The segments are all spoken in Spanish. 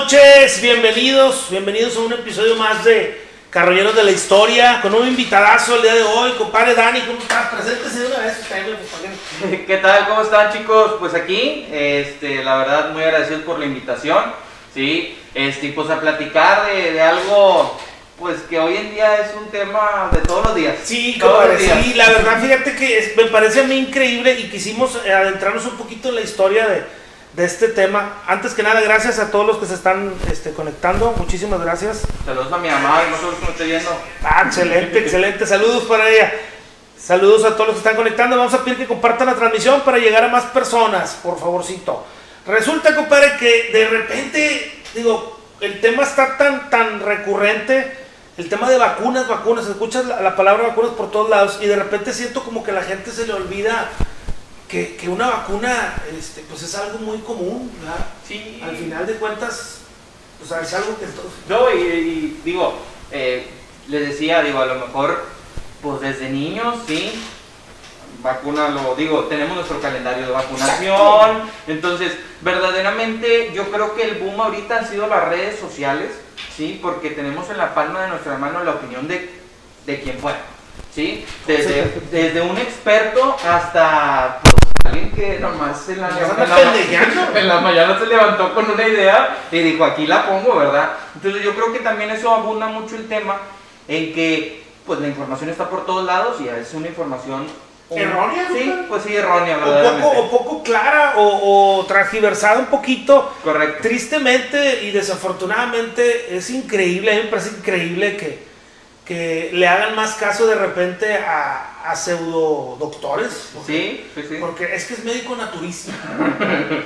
noches, bienvenidos, bienvenidos a un episodio más de Carroñeros de la Historia, con un invitadazo el día de hoy, compadre Dani, ¿cómo estás? Preséntese de una vez. ¿Qué tal? ¿Cómo están chicos? Pues aquí, este, la verdad muy agradecidos por la invitación, ¿sí? Este, pues a platicar de, de algo, pues que hoy en día es un tema de todos los días. Sí, compadre, sí, la verdad, fíjate que es- me parece a mí increíble y quisimos adentrarnos un poquito en la historia de, de este tema. Antes que nada, gracias a todos los que se están este, conectando, muchísimas gracias. Saludos a mi mamá, no sé cómo estoy viendo. Ah, excelente, excelente. Saludos para ella. Saludos a todos los que están conectando. Vamos a pedir que compartan la transmisión para llegar a más personas, por favorcito. Resulta, compadre, que de repente, digo, el tema está tan, tan recurrente. El tema de vacunas, vacunas, escuchas la, la palabra vacunas por todos lados y de repente siento como que a la gente se le olvida que, que una vacuna este, pues es algo muy común, ¿verdad? Sí. Al final de cuentas, sea, es algo que todos... No, y, y digo, eh, les decía, digo, a lo mejor, pues desde niños, sí, vacuna, lo digo, tenemos nuestro calendario de vacunación, entonces, verdaderamente, yo creo que el boom ahorita han sido las redes sociales, sí, porque tenemos en la palma de nuestra mano la opinión de, de quien fuera, sí, desde, desde un experto hasta, pues, alguien que nomás en la, en la- en la mañana se levantó con una idea y dijo, aquí la pongo, ¿verdad? Entonces yo creo que también eso abunda mucho el tema en que pues la información está por todos lados y a veces una información... ¿Errónea, Sí, pues sí, errónea, o poco, o poco clara o, o transgiversada un poquito. Correcto. Tristemente y desafortunadamente es increíble, a mí me parece increíble que, que le hagan más caso de repente a, a pseudo doctores. Sí, sí, sí. Porque es que es médico naturista.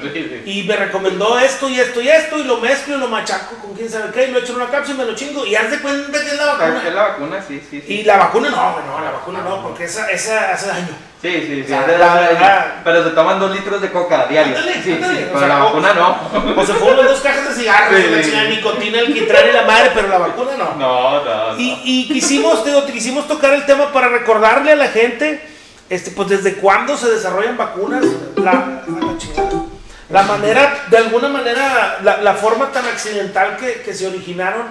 Sí, sí. Y me recomendó esto y esto y esto y lo mezclo y lo machaco con quién sabe qué y lo echo en una cápsula y me lo chingo y haz de cuenta que es la ¿Para qué vacuna. la vacuna? Sí, sí, sí. Y la vacuna no, no, la vacuna no, porque esa, esa hace daño. Sí, sí, sí. Verdad- Pero se toman dos litros de coca diario. Sí, sí, pero la vacuna no. O se fueron dos cajas de cigarros, Sí, la nicotina, el quitrán y la madre, pero la vacuna no. No, no, no. Y, quisimos, te digo, quisimos tocar el tema para recordarle a la gente, este, pues desde cuándo se desarrollan vacunas, la, la manera, de alguna manera, la, la forma tan accidental que, que se originaron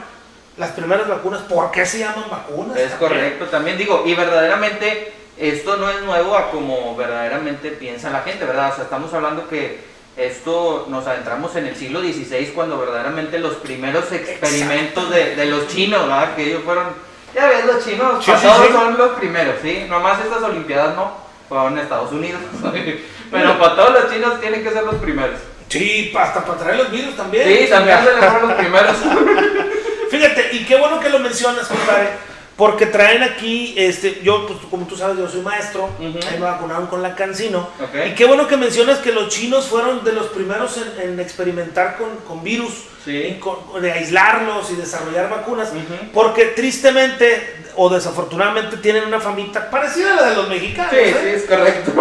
las primeras vacunas, ¿por qué se llaman vacunas? Es correcto, también digo, y verdaderamente esto no es nuevo a como verdaderamente piensa la gente, ¿verdad? O sea, estamos hablando que esto nos adentramos en el siglo XVI cuando verdaderamente los primeros experimentos de, de los chinos, ¿verdad? Que ellos fueron, ya ves, los chinos, Sí, para sí, todos sí. son los primeros, ¿sí? Nomás estas olimpiadas no, fueron en Estados Unidos, pero para todos los chinos tienen que ser los primeros. Sí, hasta para traer los virus también. Sí, también se le fueron los primeros. Fíjate, y qué bueno que lo mencionas, compadre, porque traen aquí, este, yo, pues como tú sabes, yo soy maestro, Ujú. ahí me vacunaron con la cancino, y qué bueno que mencionas que los chinos fueron de los primeros en, en experimentar con, con virus, Sí. y de aislarlos y desarrollar vacunas, porque tristemente o desafortunadamente tienen una famita parecida a la de los mexicanos, Sí, ¿eh? sí, es correcto.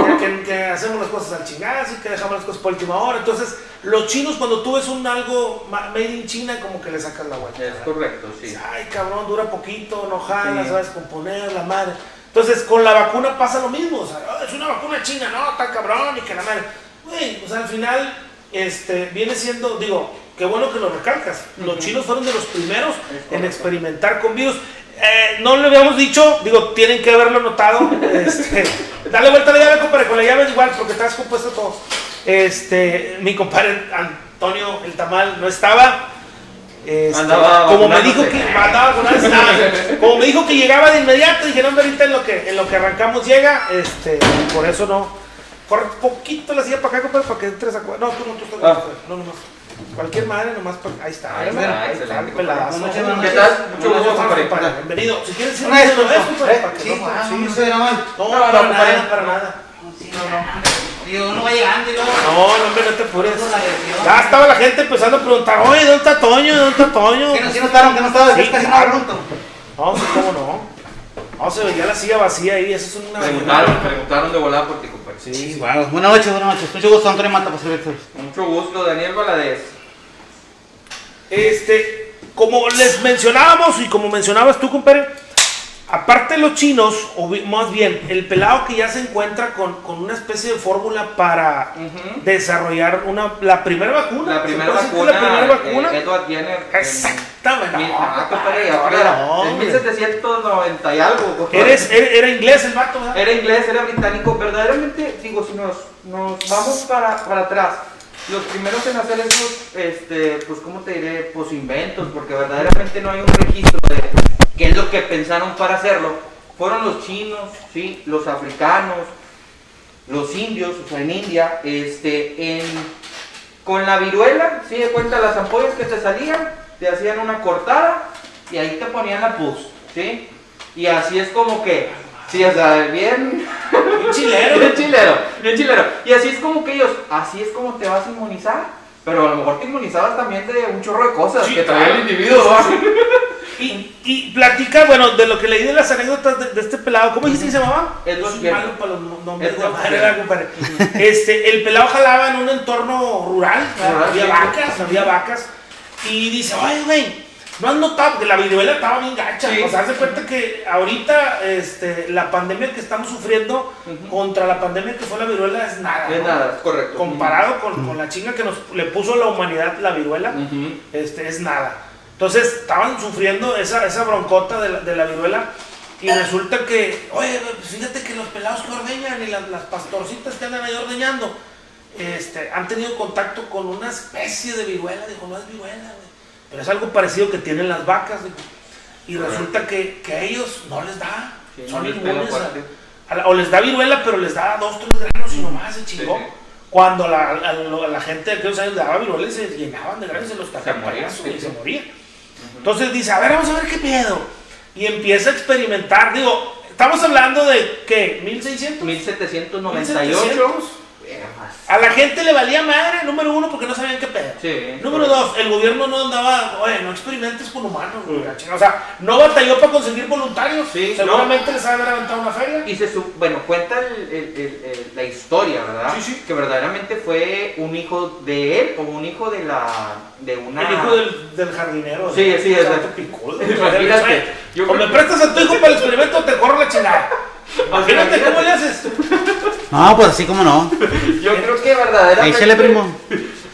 que, hacemos las cosas al chingazo y que dejamos las cosas por última hora. Entonces, los chinos, cuando tú ves un algo ma- made in China, como que le sacas la vuelta. Es correcto, sí. Ay, cabrón, dura poquito, no jala, Sí. sabes componer, la madre. Entonces, con la vacuna pasa lo mismo. O sea, "Ah, es una vacuna china, no, está cabrón y que la madre. Güey, o sea, al final, este, viene siendo, digo, qué bueno que lo recalcas. Los chinos fueron de los primeros en experimentar con virus. Eh, no lo habíamos dicho, digo, tienen que haberlo notado. Este, dale vuelta a la llave, compadre, con la llave es igual, porque estás compuesto todo. Este, mi compadre Antonio, el tamal, no estaba. Este, Andaba como me dijo que andaba como me dijo que llegaba de inmediato, dije, no, ahorita en lo que, en lo que arrancamos llega, este, por eso no. Corre poquito la silla para acá, compadre, para que entres a. No, tú no, tú estás. Ah. no, nomás. Cualquier madre, nomás. pa- Ahí está, Ahí mira, está, ahí el peladazo. Buenas ¿Qué tal? Mucho gusto, compadre. Bienvenido. Si quieres una disculpa. vez, compadre, para que Sí, no- sí, sí, no se graba mal. No, No, para no, nada, para nada. Sí, no, no. Digo, uno va llegando y luego. No, no, hombre, no te apures. Ya estaba la gente empezando a preguntar, oye, ¿dónde está Toño? ¿Dónde está Toño? Sí, no, sí notaron que no estaba, Sí, es casi claro. nada pronto. No, sí, cómo no. No, se veía la silla vacía ahí, eso es una... Preguntaron, preguntaron de volada por Sí, sí. Bueno, buenas noches, buenas noches. Mucho gusto, Antonio Mata, por servirte. Mucho gusto, Daniel Valadez. Este, como les mencionábamos y como mencionabas tú, compadre, aparte de los chinos, o más bien, el pelado que ya se encuentra con, con una especie de fórmula para desarrollar una, la primera vacuna. La ¿se primera vacuna, La primera vacuna. eh, Edward Jenner. en- Exactamente. Mil- No, ah, compadre, compadre, ahora, no, en hombre. 1790 y algo. compadre. Eres, era, era inglés el vato, ¿verdad? Era inglés, era británico. Verdaderamente, digo, si nos, nos vamos para, para atrás, los primeros en hacer esos, este, pues, ¿cómo te diré? Pues inventos, porque verdaderamente no hay un registro de qué es lo que pensaron para hacerlo. Fueron los chinos, ¿sí? Los africanos, los indios, o sea, en India, este, en, con la viruela, ¿sí? De cuenta, las ampollas que te salían, te hacían una cortada y ahí te ponían la pus, ¿sí? Y así es como que, sí, o sea, bien, Un chilero. bien chilero, bien chilero. Y así es como que ellos, así es como te vas a inmunizar. Pero a lo mejor te inmunizabas también de un chorro de cosas Sí, que traía claro. el individuo. Y, y platica, bueno, de lo que leí de las anécdotas de, de este pelado, ¿cómo dijiste que se llamaba? Edward Soy malo para los no- nombres de madre, Jenner. ¿verdad, compadre? Este, el pelado jalaba en un entorno rural, había vacas, había vacas, y dice, oye, güey, ¿no has notado que la viruela estaba bien gacha? Sí. O sea, haz de cuenta que ahorita este, la pandemia que estamos sufriendo contra la pandemia que fue la viruela es nada. Es ¿no? nada, correcto. Comparado con, con la chinga que nos le puso la humanidad la viruela, Ujú. este, es nada. Entonces estaban sufriendo esa, esa broncota de la, de la viruela y resulta que, oye, pues fíjate que los pelados que ordeñan y las, las pastorcitas que andan ahí ordeñando, este, han tenido contacto con una especie de viruela. Dijo, no es viruela, güey, pero es algo parecido que tienen las vacas. dijo. Y resulta que, que a ellos no les da, Sí, son inmunes a- fuerte. a la- o les da viruela, pero les da dos, tres granos y nomás se chingó. Sí, sí. Cuando la, a gente de aquellos años le daba viruela y se llenaban de granos y se los tapaban morían, y sí, se sí. morían. Entonces dice, a ver, vamos a ver qué pedo. Y empieza a experimentar. Digo, estamos hablando de, ¿qué? ¿1600? 1798. 1700. A la gente le valía madre, número uno, porque no sabían qué pedo. Sí. Número dos, el gobierno no andaba, oye, no experimentes con humanos, güey. O sea, no batalló para conseguir voluntarios. Sí, Seguramente les ha de haber aventado una feria. Y se su- bueno, cuenta el- el- el- el- la historia, ¿verdad? Sí, sí. Que verdaderamente fue un hijo de él o un hijo de la de una El hijo del, del jardinero. Sí, sí, es. Imagínate, yo o me prestas a tu hijo para el experimento o te corro la chingada. Imagínate cómo le haces. No, pues así como no. Yo creo que verdaderamente Échale, primo.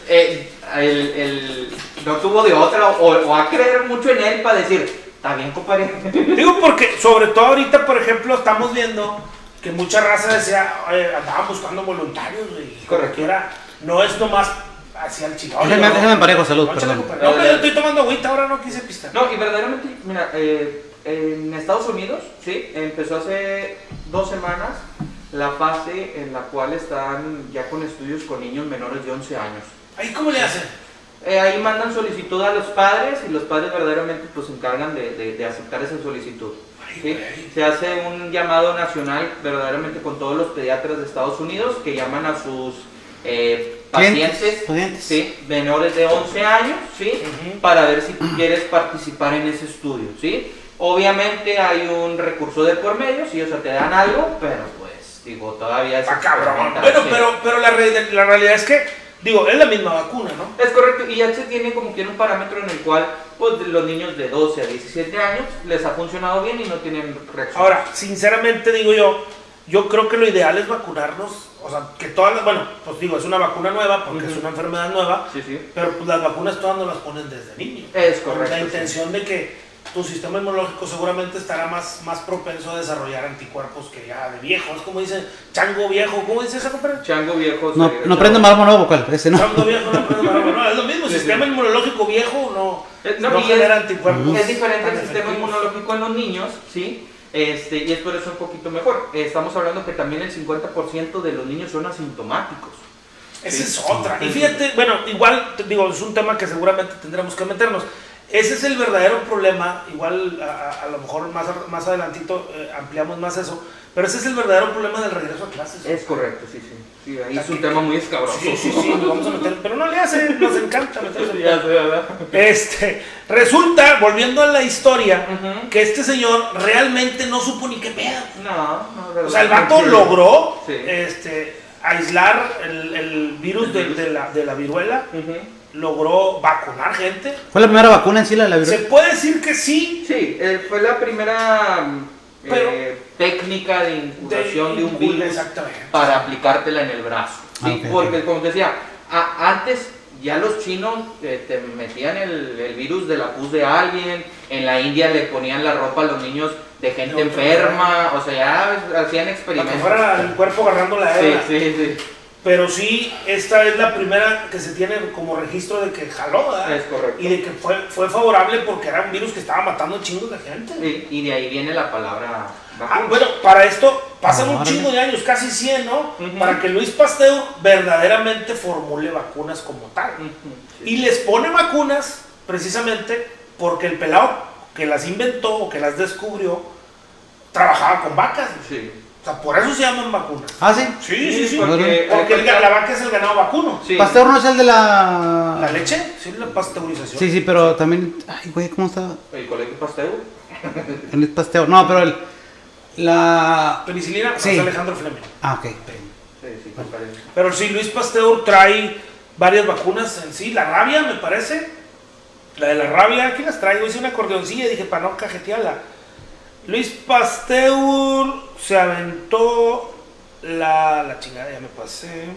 eh, el, el- no tuvo de otra o, o a creer mucho en él para decir, está bien, compadre. Digo porque, sobre todo ahorita, por ejemplo, estamos viendo que mucha raza decía, andaban buscando voluntarios, güey. Correcto. Era, no es nomás hacia el chingado. Déjame, déjame emparejo, salud, No, perdón. No, pero yo estoy tomando agüita, ahora no quise pistar. No, y verdaderamente, mira, eh, en Estados Unidos, sí, empezó hace dos semanas la fase en la cual están ya con estudios con niños menores de 11 años. ¿Ahí cómo le hacen? Eh, ahí mandan solicitud a los padres y los padres verdaderamente pues se encargan de, de- de aceptar esa solicitud. Ay, ¿sí? Se hace un llamado nacional verdaderamente con todos los pediatras de Estados Unidos que llaman a sus eh, pacientes pacientes. ¿sí? menores de 11 años ¿sí? Para ver si tú quieres participar en ese estudio. ¿sí? Obviamente hay un recurso de por medio, si o sea, te dan algo, pero pues digo, todavía es Está cabrón. Bueno, sí. pero, pero la, re- la realidad es que, digo, es la misma vacuna, ¿no? Es correcto, y ya se tiene como que un parámetro en el cual pues, los niños de 12 a 17 años les ha funcionado bien y no tienen reacción. Ahora, sinceramente digo yo, yo creo que lo ideal es vacunarnos, o sea, que todas las, bueno, pues digo, es una vacuna nueva porque es una enfermedad nueva, Sí, sí. pero pues las vacunas todas nos las ponen desde niño. Es Con correcto. la sí. intención de que tu sistema inmunológico seguramente estará más, más propenso a desarrollar anticuerpos que ya de viejo. Es como dice chango viejo, ¿cómo dice esa compadre? Chango viejo. No, no prende más nuevo vocal, ese no. Chango viejo no prende maroma. No, es lo mismo, Sí, sistema sí. inmunológico viejo no, Eh, no, no, genera es- anticuerpos. Es diferente el sistema inmunológico en los niños, ¿sí? Este, y es por eso un poquito mejor. Estamos hablando que también el 50% de los niños son asintomáticos. Esa Sí. es otra. Y fíjate, bueno, igual, digo, es un tema que seguramente tendremos que meternos. Ese es el verdadero problema, igual a, lo mejor más, más adelantito eh, ampliamos más eso, pero ese es el verdadero problema del regreso a clases. Es correcto, sí, sí. Sí, ahí es un tema muy escabroso. Sí, sí, sí, nos vamos a meter, pero no le hace, nos encanta meternos en Ya sé, ¿verdad? Este, resulta, volviendo a la historia, que este señor realmente no supo ni qué pedo. No, no, O sea, el vato sí. logró Sí. este, aislar el, el virus de, de la, de la viruela, Ujú. Logró vacunar gente. ¿Fue la primera vacuna en sí la de la Se puede decir que sí, Sí, eh, fue la primera, mm, Pero- eh, técnica de incursión de, un virus para aplicártela en el brazo. ¿sí? Ah, ok, Porque, como te decía, a- antes ya los chinos eh, te metían el, el virus de la pus de alguien, en la India le ponían la ropa a los niños de gente enferma, o sea, ya hacían Para que experimentos. fuera el cuerpo agarrando la Sí, hebra. sí, sí, Pero sí, esta es la primera que se tiene como registro de que jaló, ¿verdad? es correcto. Y de que fue, fue favorable porque era un virus que estaba matando chingos de gente. Y, y de ahí viene la palabra Ah, vacuna. bueno, para esto pasan Ah, un chingo de años, casi 100, ¿no? Para que Luis Pasteur verdaderamente formule vacunas como tal. Sí. Y les pone vacunas precisamente porque el pelado que las inventó o que las descubrió trabajaba con vacas. Sí. O sea, por eso se llaman vacunas. Ah, sí. Sí, sí, sí. Porque, Porque el la vaca es el ganado vacuno. Sí. Pasteur no es el de la. La leche, sí, la pasteurización. Sí, sí, pero también. Ay, güey, ¿cómo está? El colegio Pasteur. El Luis Pasteur. No, pero el. La. Penicilina, Sí. es Alejandro Fleming. Ah, ok. Sí, sí, me parece. Pero sí, Luis Pasteur trae varias vacunas en sí. La rabia, me parece. La de la rabia, aquí las traigo. Hice una acordeoncilla y dije, para no cajetearla. Luis Pasteur se aventó la, la chingada, ya me pasé.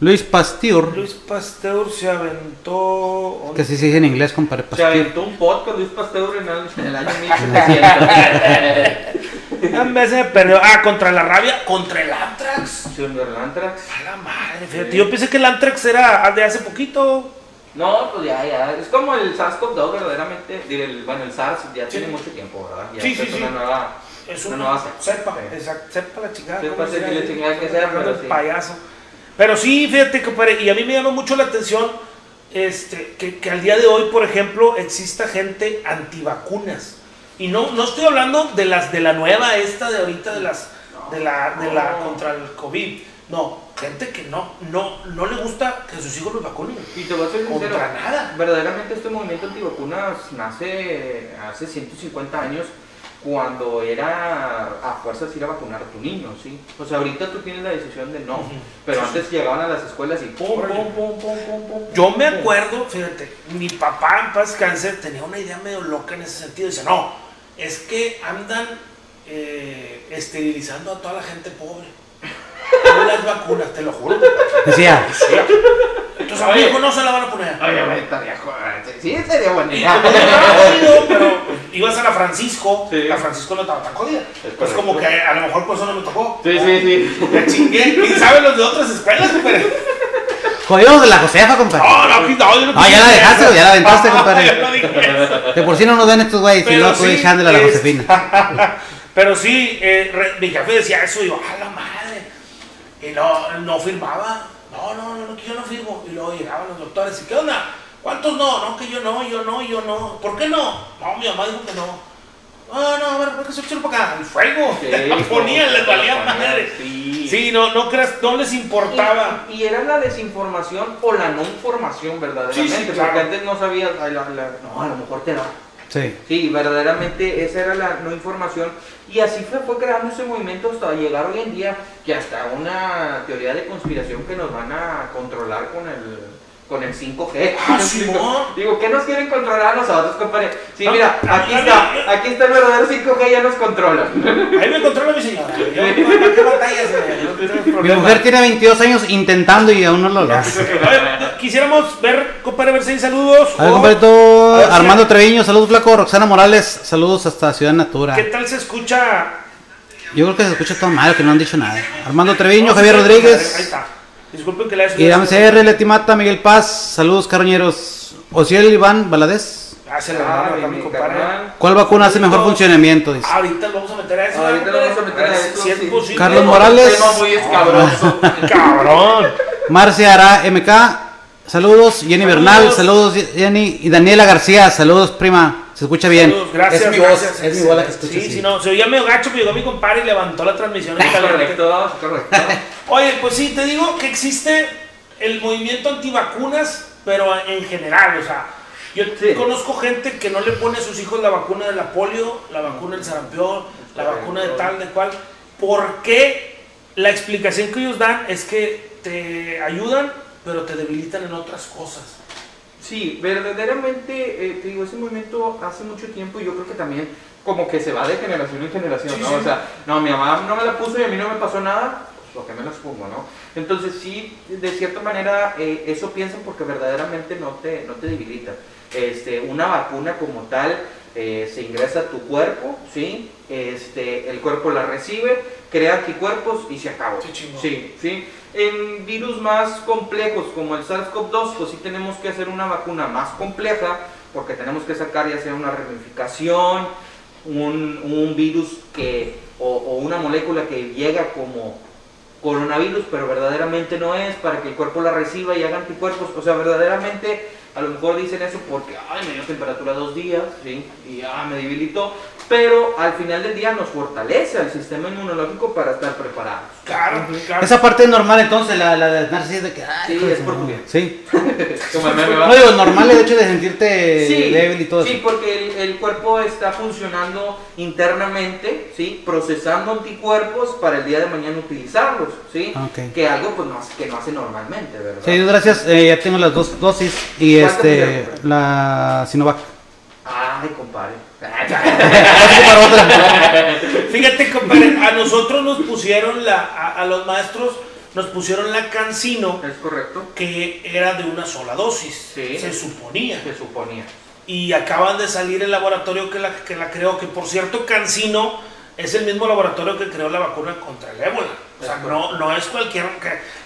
Luis Pasteur. Luis Pasteur se aventó. Que sí se dice en inglés, compadre. Se Pasteur. aventó un podcast Luis Pasteur en el, en el año 1700. En vez de perdió. Ah, contra la rabia, contra el Antrax. Sí, un Antrax. A la madre, fíjate. Sí. Yo pensé que el Antrax era de hace poquito. No, pues ya, ya. Es como el SARS-CoV-2, verdaderamente. el- bueno, el SARS ya Sí. tiene mucho tiempo, ¿verdad? Ya Sí, sí, es sí. una nueva. Es Una una, nueva cepa, Sí. exacto, sepa la chingada. ¿cómo sí se que le chingada que sea, pero sí. payaso. Pero sí, fíjate, compadre, y a mí me llama mucho la atención este, que, que al día de hoy, por ejemplo, exista gente antivacunas. Y no, no estoy hablando de las de la nueva esta de ahorita, de las de la, de la No. contra el COVID. No, gente que no, no, no le gusta que sus hijos los vacunen. Y te voy a ser sincero. Contra nada. Verdaderamente este movimiento antivacunas nace hace 150 años cuando era a fuerzas ir a vacunar a tu niño, ¿sí? O sea, ahorita tú tienes la decisión de no, pero antes llegaban a las escuelas y pum, pum, pum, pum, pum, pum. Yo me acuerdo, fíjate, mi papá en paz cáncer tenía una idea medio loca en ese sentido. Dice, no, es que andan eh, esterilizando a toda la gente pobre. No las vacunas, te lo juro. Decía. Entonces a mi Oye. hijo no se la van a poner. Oye, güey, estaría Sí, sería buena Y idea. pero ibas a la Francisco, Sí. la Francisco no estaba tan jodida. Pues como que a lo mejor por eso no me tocó. Sí, sí, sí. Me chingué. ¿Quién sabe los de otras escuelas, compadre? Jodidos de la Josefa, compadre. No, no, no. yo no Ah, ya la dejaste, eso. ya la aventaste, Ah, compadre. no. De por sí no nos ven estos güeyes, si no, tú sí, echándole a la es- Josefina. Pero sí, eh, re- mi jefe decía eso y yo, a la madre. Y no, no firmaba. No, no, no, no, que yo no firmo. Y luego llegaban los doctores y, ¿qué onda? ¿Cuántos no? No, que yo no, yo no, yo no. ¿Por qué no? No, mi mamá dijo que no. Ah, no, a ver, ¿por qué se echó para acá? El fuego. Sí, la ponían, les valía madre. Sí. Sí, no, no creas, no les importaba. Y, y era la desinformación o la no información verdaderamente, Sí, sí, claro. porque antes no sabías, ay, la- la- no, a lo mejor te da. Sí. Sí, verdaderamente esa era la no información y así fue, fue creando ese movimiento hasta llegar hoy en día que hasta una teoría de conspiración que nos van a controlar con el con el 5G. Ah. Digo, ¿qué nos quieren controlar a nosotros, compadre? Sí, No, mira, aquí está, mí- aquí está el verdadero 5G, ya nos controla. Ahí me controla mi señora. Mi mujer tiene 22 años intentando y aún no lo logra. Quisiéramos ver, compadre, ver si hay saludos. A ver, o- compadrito, a ver si- Armando Treviño, saludos flaco, Roxana Morales, saludos hasta Ciudad Natura. ¿Qué tal se escucha? Yo creo que se escucha todo mal, que no han dicho nada. Armando Treviño, No, Javier sí, Ahí Rodríguez, está. Disculpen que le haya Irán CR, Leti Mata, Miguel Paz, saludos carroñeros. Ociel Iván Valadez, Ah, se Ah, mi compadre. ¿cuál vacuna hace mejor funcionamiento? Dice. Ahorita lo vamos a meter a eso. Ahorita lo vamos a meter a ver eso, Si es sí. posible. Carlos Morales. Muy escabroso. Cabrón. Marcia Ara MK, saludos. Jenny Bernal, saludos Jenny. Y Daniela García, saludos prima. Se escucha bien. Saludos, gracias. Es mi voz, gracias. es mi voz la que escucha. Sí, sí. sí, no. Se oía medio gacho, pero llegó mi compadre y levantó la transmisión. correcto, correcto. Oye, pues sí, te digo que existe el movimiento antivacunas, pero en general, o sea, yo Sí. conozco gente que no le pone a sus hijos la vacuna de la polio, la vacuna del sarampión, la Correcto. vacuna de tal, de cual, porque la explicación que ellos dan es que te ayudan, pero te debilitan en otras cosas. Sí, verdaderamente, eh, te digo, ese movimiento hace mucho tiempo y yo creo que también como que se va de generación en generación, Sí, ¿no? sí. O sea, no, mi mamá no me la puso y a mí no me pasó nada, pues ¿por qué me las pongo, no? Entonces sí, de cierta manera, eh, eso piensan porque verdaderamente no te, no te debilita. Este, una vacuna como tal eh, se ingresa a tu cuerpo, ¿sí? Este, el cuerpo la recibe, crea anticuerpos y se acabó. Sí. Sí, sí. En virus más complejos como el SARS-CoV-2, pues sí tenemos que hacer una vacuna más compleja porque tenemos que sacar ya sea una ramificación, un, virus que, o, o una molécula que llega como coronavirus, pero verdaderamente no es, para que el cuerpo la reciba y haga anticuerpos. O sea, verdaderamente a lo mejor dicen eso porque, ay, me dio temperatura dos días, ¿sí? Y ah, me debilitó. Pero al final del día nos fortalece al sistema inmunológico para estar preparados. Claro, claro. Esa parte es normal entonces, la, la de narcisismo de que. ay, Sí, es su por tu madre. bien. Sí. No digo, normal el hecho de sentirte Sí, débil y todo sí, eso. porque el, el cuerpo está funcionando internamente, ¿sí? procesando anticuerpos para el día de mañana utilizarlos, ¿sí? Ok. que algo pues, no hace, que no hace normalmente, ¿verdad? Sí, gracias. eh, ya tengo las dos dosis y ¿Cuál te este la Sinovac. Ay, compadre. Fíjate, compadre, a nosotros nos pusieron la, a, a los maestros nos pusieron la cancino es correcto, que era de una sola dosis, Sí. se suponía. se suponía. Y acaban de salir el laboratorio que la, que la creó, que por cierto, Cancino es el mismo laboratorio que creó la vacuna contra el ébola. O sea, no, no es cualquier...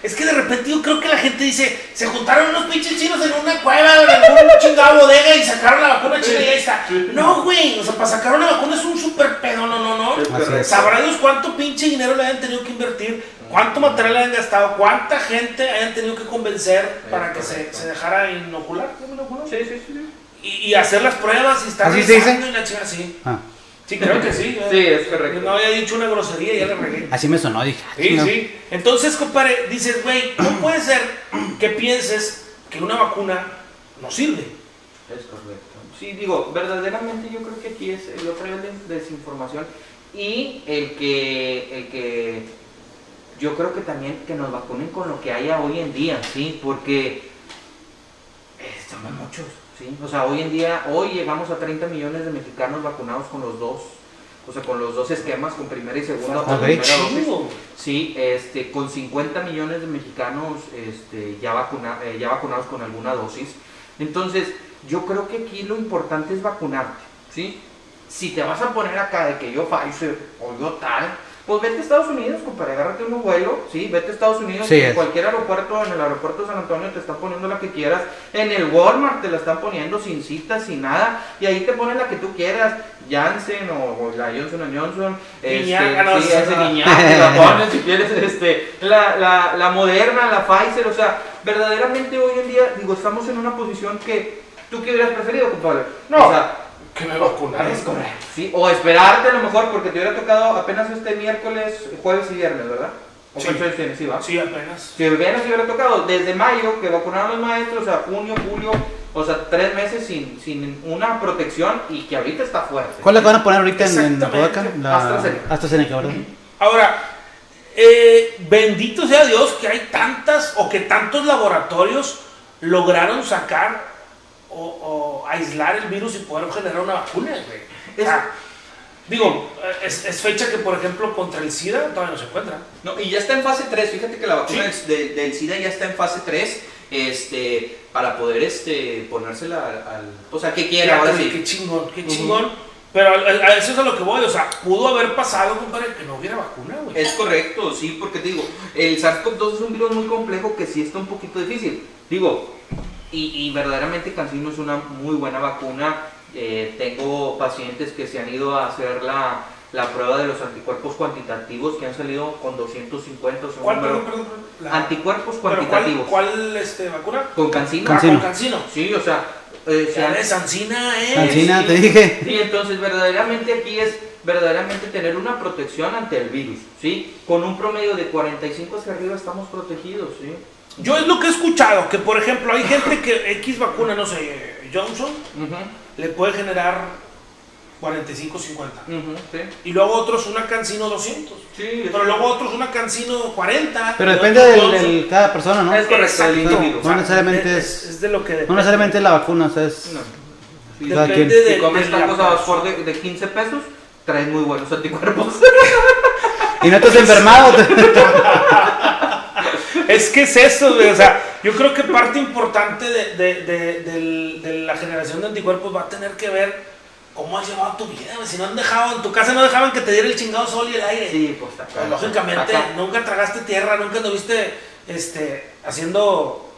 Es que de repente yo creo que la gente dice, se juntaron unos pinches chinos en una cueva, en alguna chingada bodega y sacaron la vacuna china y ahí está. No, güey, o sea, para sacar una vacuna es un super pedo, no, no, no. Sabrá Dios cuánto pinche dinero le hayan tenido que invertir, cuánto material le hayan gastado, cuánta gente hayan tenido que convencer para que se, dejara inocular. ¿sí me inoculó? Sí, sí, sí. sí. Y, y hacer las pruebas y estar ¿Así se dice? y la chica, sí. Ah, Sí, creo que sí. Sí, es correcto. No había dicho una grosería y ya le regué. así me sonó, dije. ah, Sí, sí. Entonces, compadre, dices, güey, ¿cómo puede ser que pienses que una vacuna no sirve? Es correcto. Sí, digo, verdaderamente yo creo que aquí es el otro nivel de desinformación y el que, el que yo creo que también que nos vacunen con lo que haya hoy en día, ¿sí? Porque eh, somos muchos, ¿sí? O sea, hoy en día, hoy llegamos a 30 millones de mexicanos vacunados con los dos, o sea, con los dos esquemas, con primera y segunda o Ok. primera dosis. Sí, este, con 50 millones de mexicanos este, ya, vacuna, eh, ya vacunados con alguna dosis. Entonces, yo creo que aquí lo importante es vacunarte, ¿sí? Si te vas a poner acá de que yo Pfizer o yo tal, pues vete a Estados Unidos, compadre, agárrate un vuelo, ¿sí? Vete a Estados Unidos, Sí, en es. cualquier aeropuerto, en el aeropuerto de San Antonio te están poniendo la que quieras, en el Walmart te la están poniendo sin cita, sin nada, y ahí te ponen la que tú quieras, Janssen o, o la Johnson Johnson, este, no, sí, ese te la si quieres, este, la, la, la Moderna, la Pfizer, o sea, verdaderamente hoy en día, digo, estamos en una posición que, ¿tú qué hubieras preferido, compadre? No. O sea, Que me vacunaron. es correcto, sí, o esperarte a lo mejor, porque te hubiera tocado apenas este miércoles, jueves y viernes, ¿verdad? ¿O Sí. tienes? Sí, va. Sí, apenas. Si apenas se hubiera tocado desde mayo, que vacunaron a los maestros, o sea, junio, julio, o sea, tres meses sin, sin una protección y que ahorita está fuerte. ¿Cuál la van a poner ahorita en, en la. Podaca? La AstraZeneca. AstraZeneca, ¿verdad? Ahora, eh, bendito sea Dios que hay tantas o que tantos laboratorios lograron sacar o, o aislar el virus y poder generar una vacuna, güey. O sea, digo, es, es fecha que, por ejemplo, contra el SIDA todavía no se encuentra. No, y ya está en fase 3, fíjate que la vacuna Sí. del, del- SIDA ya está en fase 3, este, para poder este, ponérsela al, al- o sea, que quiera, ahora sí. Qué chingón, qué chingón. Pero a, a- a eso es a lo que voy. O sea, pudo haber pasado, compadre, que no hubiera vacuna, güey. Es correcto, sí, porque te digo, el SARS-CoV-2 es un virus muy complejo que sí está un poquito difícil. Digo, y, y verdaderamente Cancino es una muy buena vacuna. Eh, tengo pacientes que se han ido a hacer la, la prueba de los anticuerpos cuantitativos que han salido con 250, o sea, un ¿Cuál, perdón, perdón? La- Anticuerpos ¿Pero cuál, cuantitativos. cuál este, vacuna? Con Cancino. Ah, con Cancino. Sí, o sea, eh, se Ya han- Sancina, ¿eh? Cancina, sí. te dije. Sí, entonces verdaderamente aquí es verdaderamente tener una protección ante el virus, ¿sí? Con un promedio de 45 hacia arriba estamos protegidos, ¿sí? Yo es lo que he escuchado, que por ejemplo hay gente que X vacuna, no sé, Johnson, le puede generar 45, 50. Ujú, sí. Y luego otros una Cancino 200. Sí, Pero luego otros una Cancino 40. Pero depende otros del, 12. del- cada persona, ¿no? Es correcto, el Exacto. individuo. No necesariamente es- es de lo que No necesariamente la vacuna, o sea, es... No. Sí, Cada quien. Depende de, si comes de la tacos a de, de 15 pesos, traes muy buenos anticuerpos. Y no te has enfermado. Es que es eso, güey. O sea, yo creo que parte importante de, de- de- la generación de anticuerpos va a tener que ver cómo has llevado tu vida, güey. Si no han dejado, en tu casa no dejaban que te diera el chingado sol y el aire. Sí, pues está claro. lógicamente, Acá. nunca tragaste tierra, nunca anduviste este, haciendo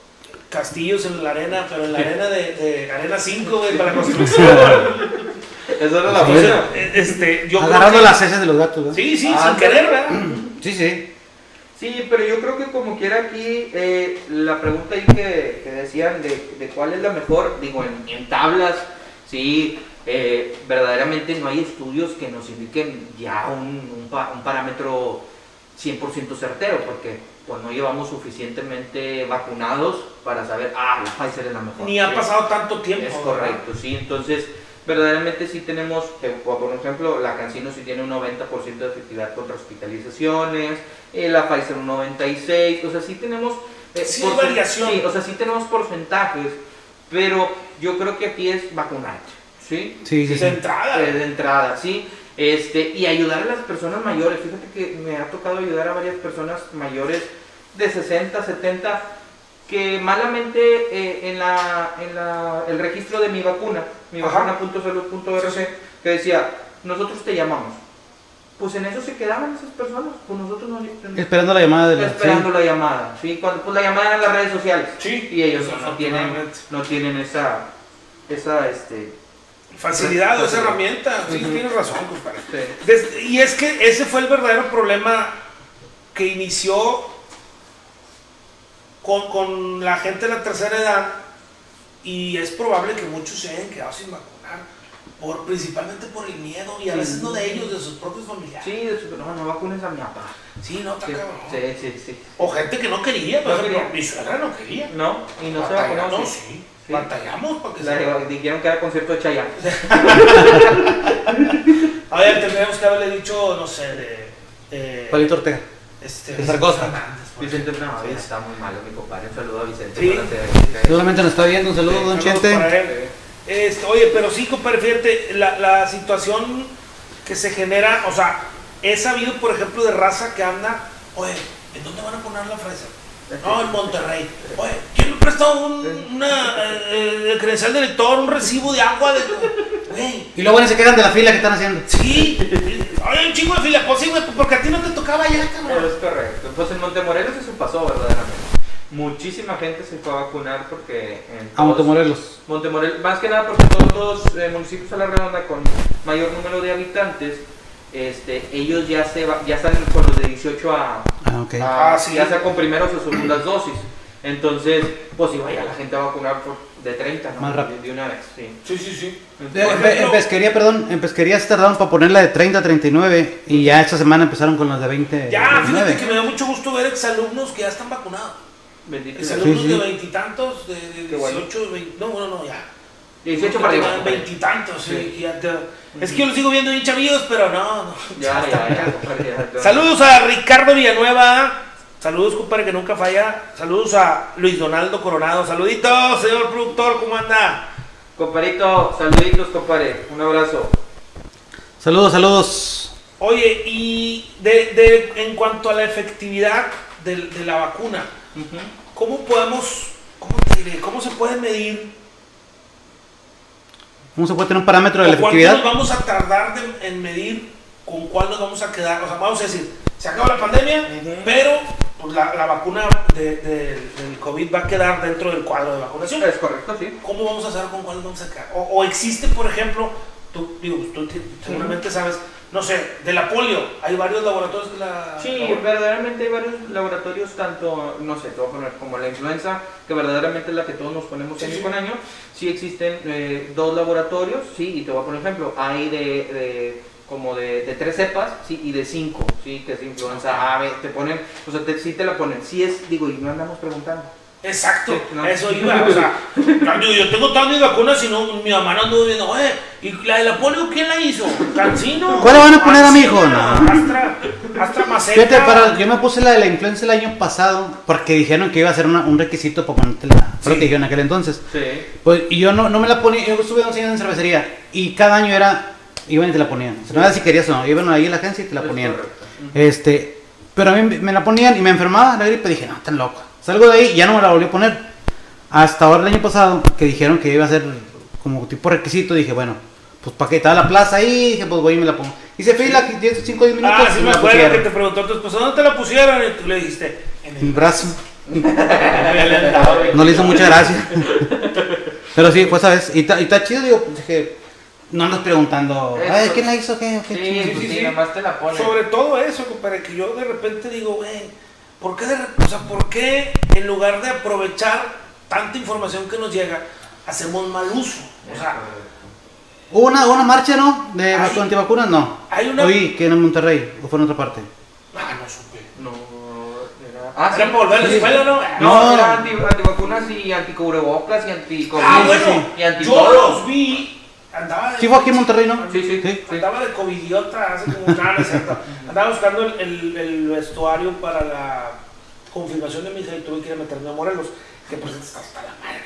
castillos en la arena, pero en la arena de, de arena 5, güey, para construcción. Esa era la buena. este, yo Agarrando que- las heces de los gatos, ¿verdad? Sí, sí, Ah, sin querer, ¿verdad? Sí, sí. Sí, pero yo creo que como quiera aquí, eh, la pregunta ahí que, que decían de, de cuál es la mejor, digo, en, en tablas, sí, eh, verdaderamente no hay estudios que nos indiquen ya un, un pa- un parámetro 100% certero, porque pues no llevamos suficientemente vacunados para saber, ah, la Pfizer es la mejor. Ni ha pasado tanto tiempo. Es ¿verdad? correcto, sí. Entonces, verdaderamente sí tenemos, por ejemplo, la Cancino sí tiene un 90% de efectividad contra hospitalizaciones, eh, la Pfizer un 96%, o sea, sí tenemos... eh, Sí variación. Sí, o sea, sí tenemos porcentajes, pero yo creo que aquí es vacunar, ¿sí? Sí, sí, De sí. entrada. Eh, de entrada, sí. Este, y ayudar a las personas mayores. Fíjate que me ha tocado ayudar a varias personas mayores de 60, 70, que malamente eh, en, la, en la, el registro de mi vacuna, mi vacuna.salud.org, Sí, sí. que decía, nosotros te llamamos. Pues en eso se quedaban esas personas, pues nosotros no Esperando la llamada de la... esperando sí. la llamada, ¿sí? Cuando, pues la llamada en las redes sociales. Sí, Y ellos no tienen, no tienen esa, esa, este, Facilidad o esa herramienta. Sí, tienes razón, compadre. y es que ese fue el verdadero problema que inició con, con la gente de la tercera edad y es probable que muchos se hayan quedado sin vacunar, por, principalmente por el miedo y a Sí. veces no de ellos, de sus propios familiares. Sí, de su- no, no vacunes a mi papá. Sí, no, está Sí, cabrón. sí, sí, sí. O gente que no quería, por No ejemplo, quería. mi suegra no quería. No, y no se vacunó. Batallamos, sí. sí. Sí. Batallamos porque La, se... dijeron que era concierto de Chayanne. A ver, tendríamos que haberle dicho, no sé, de... de Palito Ortega. este, de Zaragoza. Vicente, está muy malo mi compadre. Un saludo a Vicente. Sí. para hacer- Seguramente nos está viendo. Un saludo, don Chente. él. Este, oye, pero sí, compadre, fíjate, la, la situación que se genera, o sea, he sabido, por ejemplo, de raza que anda, oye, ¿en dónde van a poner la fresa? No, en Monterrey. Oye, ¿quién me presta un, una eh, eh, credencial de lector, un recibo de agua? De... Güey, Y luego bueno, se quedan de la fila que están haciendo. sí, oye, un chingo de fila, pues sí, güey, porque a ti no te tocaba ya, cabrón. Es correcto. Pues en Montemorelos eso pasó verdaderamente. Muchísima gente se fue a vacunar porque en A Montemorelos. Montemorelos, más que nada porque todos los eh, municipios a la redonda con mayor número de habitantes, este, ellos ya se va- ya están con los de 18 a, Ah, ok. a- Ah, sí. ya sea con primeras o segundas dosis. Entonces, pues si vaya la gente a vacunar por- de 30, ¿no? Más rápido. De, de una vez, sí. Sí, sí, sí. Eh, En, pe- en pesquería, perdón, en pesquería se tardaron para ponerla de 30 a 39 y ya esta semana empezaron con las de 20 Ya, fíjate 29. que me da mucho gusto ver exalumnos que ya están vacunados. Exalumnos Sí, sí. de veintitantos, de, de Qué bueno. 18, 20, no, bueno, no, ya. 18 para arriba. Veintitantos, sí. Que ya te- Es que yo los sigo viendo bien chavillos, pero no, no. Ya, ya, ya. compadre, ya. Saludos a Ricardo Villanueva. Saludos, compadre, que nunca falla. Saludos a Luis Donaldo Coronado. Saluditos, señor productor, ¿cómo anda? Comparito, saluditos, compadre. Un abrazo. Saludos, saludos. Oye, y de, de- en cuanto a la efectividad de, de la vacuna. ¿cómo podemos, cómo, te diré, cómo se puede medir ¿Cómo se puede tener un parámetro de la ¿O ¿Cuánto efectividad? nos vamos a tardar de- en medir con cuál nos vamos a quedar? O sea, vamos a decir, se acaba la pandemia, Ujú. pero pues, la, la vacuna de- de- del COVID va a quedar dentro del cuadro de vacunación. Es correcto, sí. ¿Cómo vamos a saber con cuál nos vamos a quedar? O, o existe, por ejemplo, tú, digo, tú ti- seguramente sabes, no sé, de la polio, hay varios laboratorios que la... Sí, verdaderamente hay varios laboratorios, tanto, no sé, te voy a poner como la influenza, que verdaderamente es la que todos nos ponemos Sí, año sí. con año. Sí existen eh, dos laboratorios, sí, y te voy a poner ejemplo, hay de, de- como de, de tres cepas, sí, y de cinco, sí, que es influenza A, B, te ponen, o sea, te, sí te la ponen, sí es, digo, y no andamos preguntando. Exacto, Sí, no. eso iba, o sea, yo, yo tengo mis vacunas y no, mi mamá no anduvo viendo, oye, ¿y la de la polio quién la hizo? ¿Cancino? ¿Cuál le van a poner a mi hijo? No. Astra, Astra Maceta. Fíjate, para, yo me puse la de la influenza el año pasado porque dijeron que iba a ser una- un requisito para ponerte la. Sí. que en aquel entonces. Sí. Pues, y yo no, no me la ponía, yo estuve 11 años en cervecería y cada año era, iban y te la ponían. O sea, no era si querías o no, iban ahí a la agencia y te la Es ponían. correcto. Este, pero a mí me la ponían y me enfermaba la gripe, dije, no, tan loco. Salgo de ahí y ya no me la volví a poner. Hasta ahora el año pasado, que dijeron que iba a ser como tipo requisito, dije, bueno, pues para que estaba la plaza ahí, dije, pues voy y me la pongo. Hice fila, 10, 5 o 10 minutos Ah, sí y me la acuerdo que te preguntó tu esposa, ¿dónde te la pusieron? Y tú le dijiste, en el el brazo. No le hizo mucha gracia. Pero sí, pues sabes, y está y está chido, digo, pues, dije, no andas preguntando, ay, ¿quién la hizo? ¿Qué? ¿Qué Sí, chido? sí, sí, sí. nomás te la ponen. Sobre todo eso, compadre, que yo de repente digo, güey, ¿por qué, de o sea, ¿por qué en lugar de aprovechar tanta información que nos llega, hacemos mal uso? O sea, ¿Hubo una, una marcha, no? ¿De Ay. vacu- antivacunas? No. Hay una- Oí que en Monterrey, o fue en otra parte. ah, no supe. No, era. Ah, ¿Era sí. para volver a la Sí. escuela, no? No, No. era anti, antivacunas y anticubrebocas y anti Ah, bueno, y anti yo los vi, andaba de... Sí fue aquí en Monterrey, ¿no? Sí, sí, Sí. Andaba de covidiota hace como no es cierto. Andaba buscando el, el- el vestuario para la confirmación de mi hija y tuve que ir a meterme a Morelos, que por cierto está hasta la madre.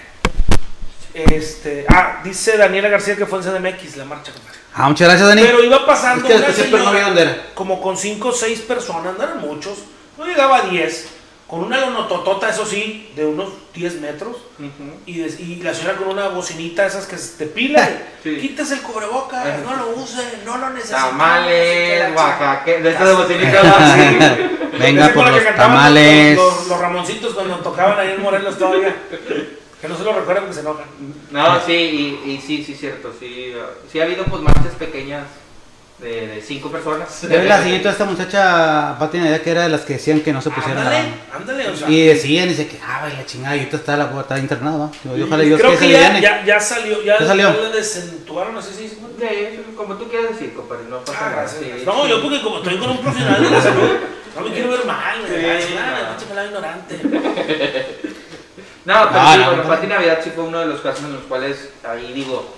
Este, ah, dice Daniela García que fue en CDMX la marcha. Ah, muchas gracias, Dani. Pero iba pasando Es que una no señora, era. como con 5 o 6 personas, no eran muchos, no llegaba a 10, con una lonototota, eso sí, de unos 10 metros, y, la señora con una bocinita, esas que se te pila, Sí. quítese el cubrebocas, Ajá. no lo use, no lo necesita. Tamales, Oaxaca, de estas de así. Venga por los tamales. Los, los- los Ramoncitos cuando tocaban ahí en Morelos todavía. Que no se lo recuerdan porque se enojan. No, sí, y, y sí, sí, cierto, sí. uh, Sí ha habido pues marchas pequeñas de, de cinco personas. Vi la siguiente esta muchacha, Pati Navidad, que era de las que decían que no se pusieran Ándale, la... ándale, o sea. Y decían, y se quejaba y la chingada, y ahorita está, la, está internada, ojalá y Dios creo que que se ya, ya, ya salió, ya, ¿Ya salió? ya la desentubaron, así sí. sí. Sí, eso, como tú quieras decir, compadre, no pasa Ah, nada. sí. No, sí. yo porque como estoy con un profesional de la salud, no me quiero ver mal, Sí, ¿verdad? Sí, ah, no. ignorante. No, pero Ah, sí, no, bueno, no. Pati Navidad sí fue uno de los casos en los cuales ahí digo,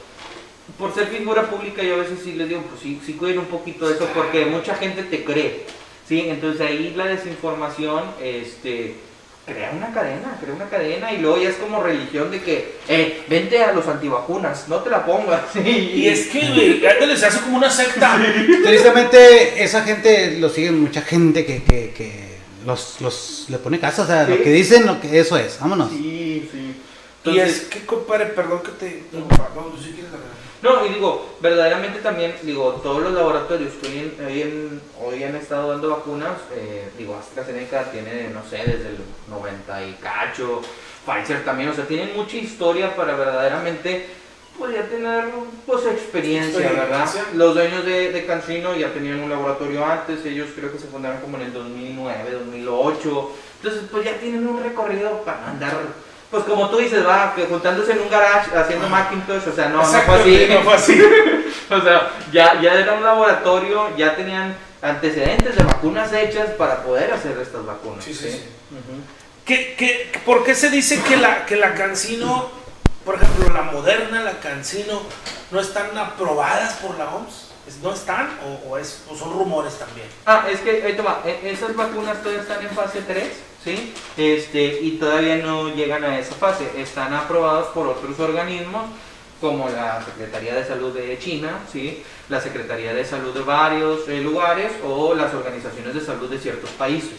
por ser figura pública yo a veces sí les digo, pues sí, sí cuiden un poquito de eso porque mucha gente te cree, ¿sí? Entonces ahí la desinformación, este, crea una cadena, crea una cadena y luego ya es como religión de que, eh, vente a los antivacunas, no te la pongas, ¿sí? Y es que, güey, se hace como una secta. Tristemente, esa gente lo sigue mucha gente que, que, que los, los le pone caso, o sea, lo que dicen, lo que eso es, vámonos. Sí, sí. Y Entonces- es que, compadre, perdón que te. No, no, si quieres hablar. No, y digo, verdaderamente también, digo, todos los laboratorios que hoy, en- hoy, en- hoy han estado dando vacunas, eh, digo, AstraZeneca tiene, no sé, desde el 90 y cacho, Pfizer también, o sea, tienen mucha historia para verdaderamente, pues ya tener, pues, experiencia, ¿verdad? Los dueños de, de Cancino ya tenían un laboratorio antes, ellos creo que se fundaron como en el 2009, 2008, entonces, pues ya tienen un recorrido para andar... Pues como tú dices, va, que juntándose en un garage haciendo Macintosh, o sea, no, no fue así. no fue así. O sea, ya, ya era un laboratorio, ya tenían antecedentes de vacunas hechas para poder hacer estas vacunas. Sí, sí, sí. Ujú. ¿Qué, qué, ¿Por qué se dice que la, que la Cancino, por ejemplo, la Moderna, la Cancino, no están aprobadas por la OMS? ¿Es- ¿No están o, o es, o son rumores también? Ah, es que, ahí te va, e- esas vacunas todavía están en fase 3, ¿sí? Este, y todavía no llegan a esa fase, están aprobados por otros organismos como la Secretaría de Salud de China, ¿sí? la Secretaría de Salud de varios eh, lugares o las organizaciones de salud de ciertos países,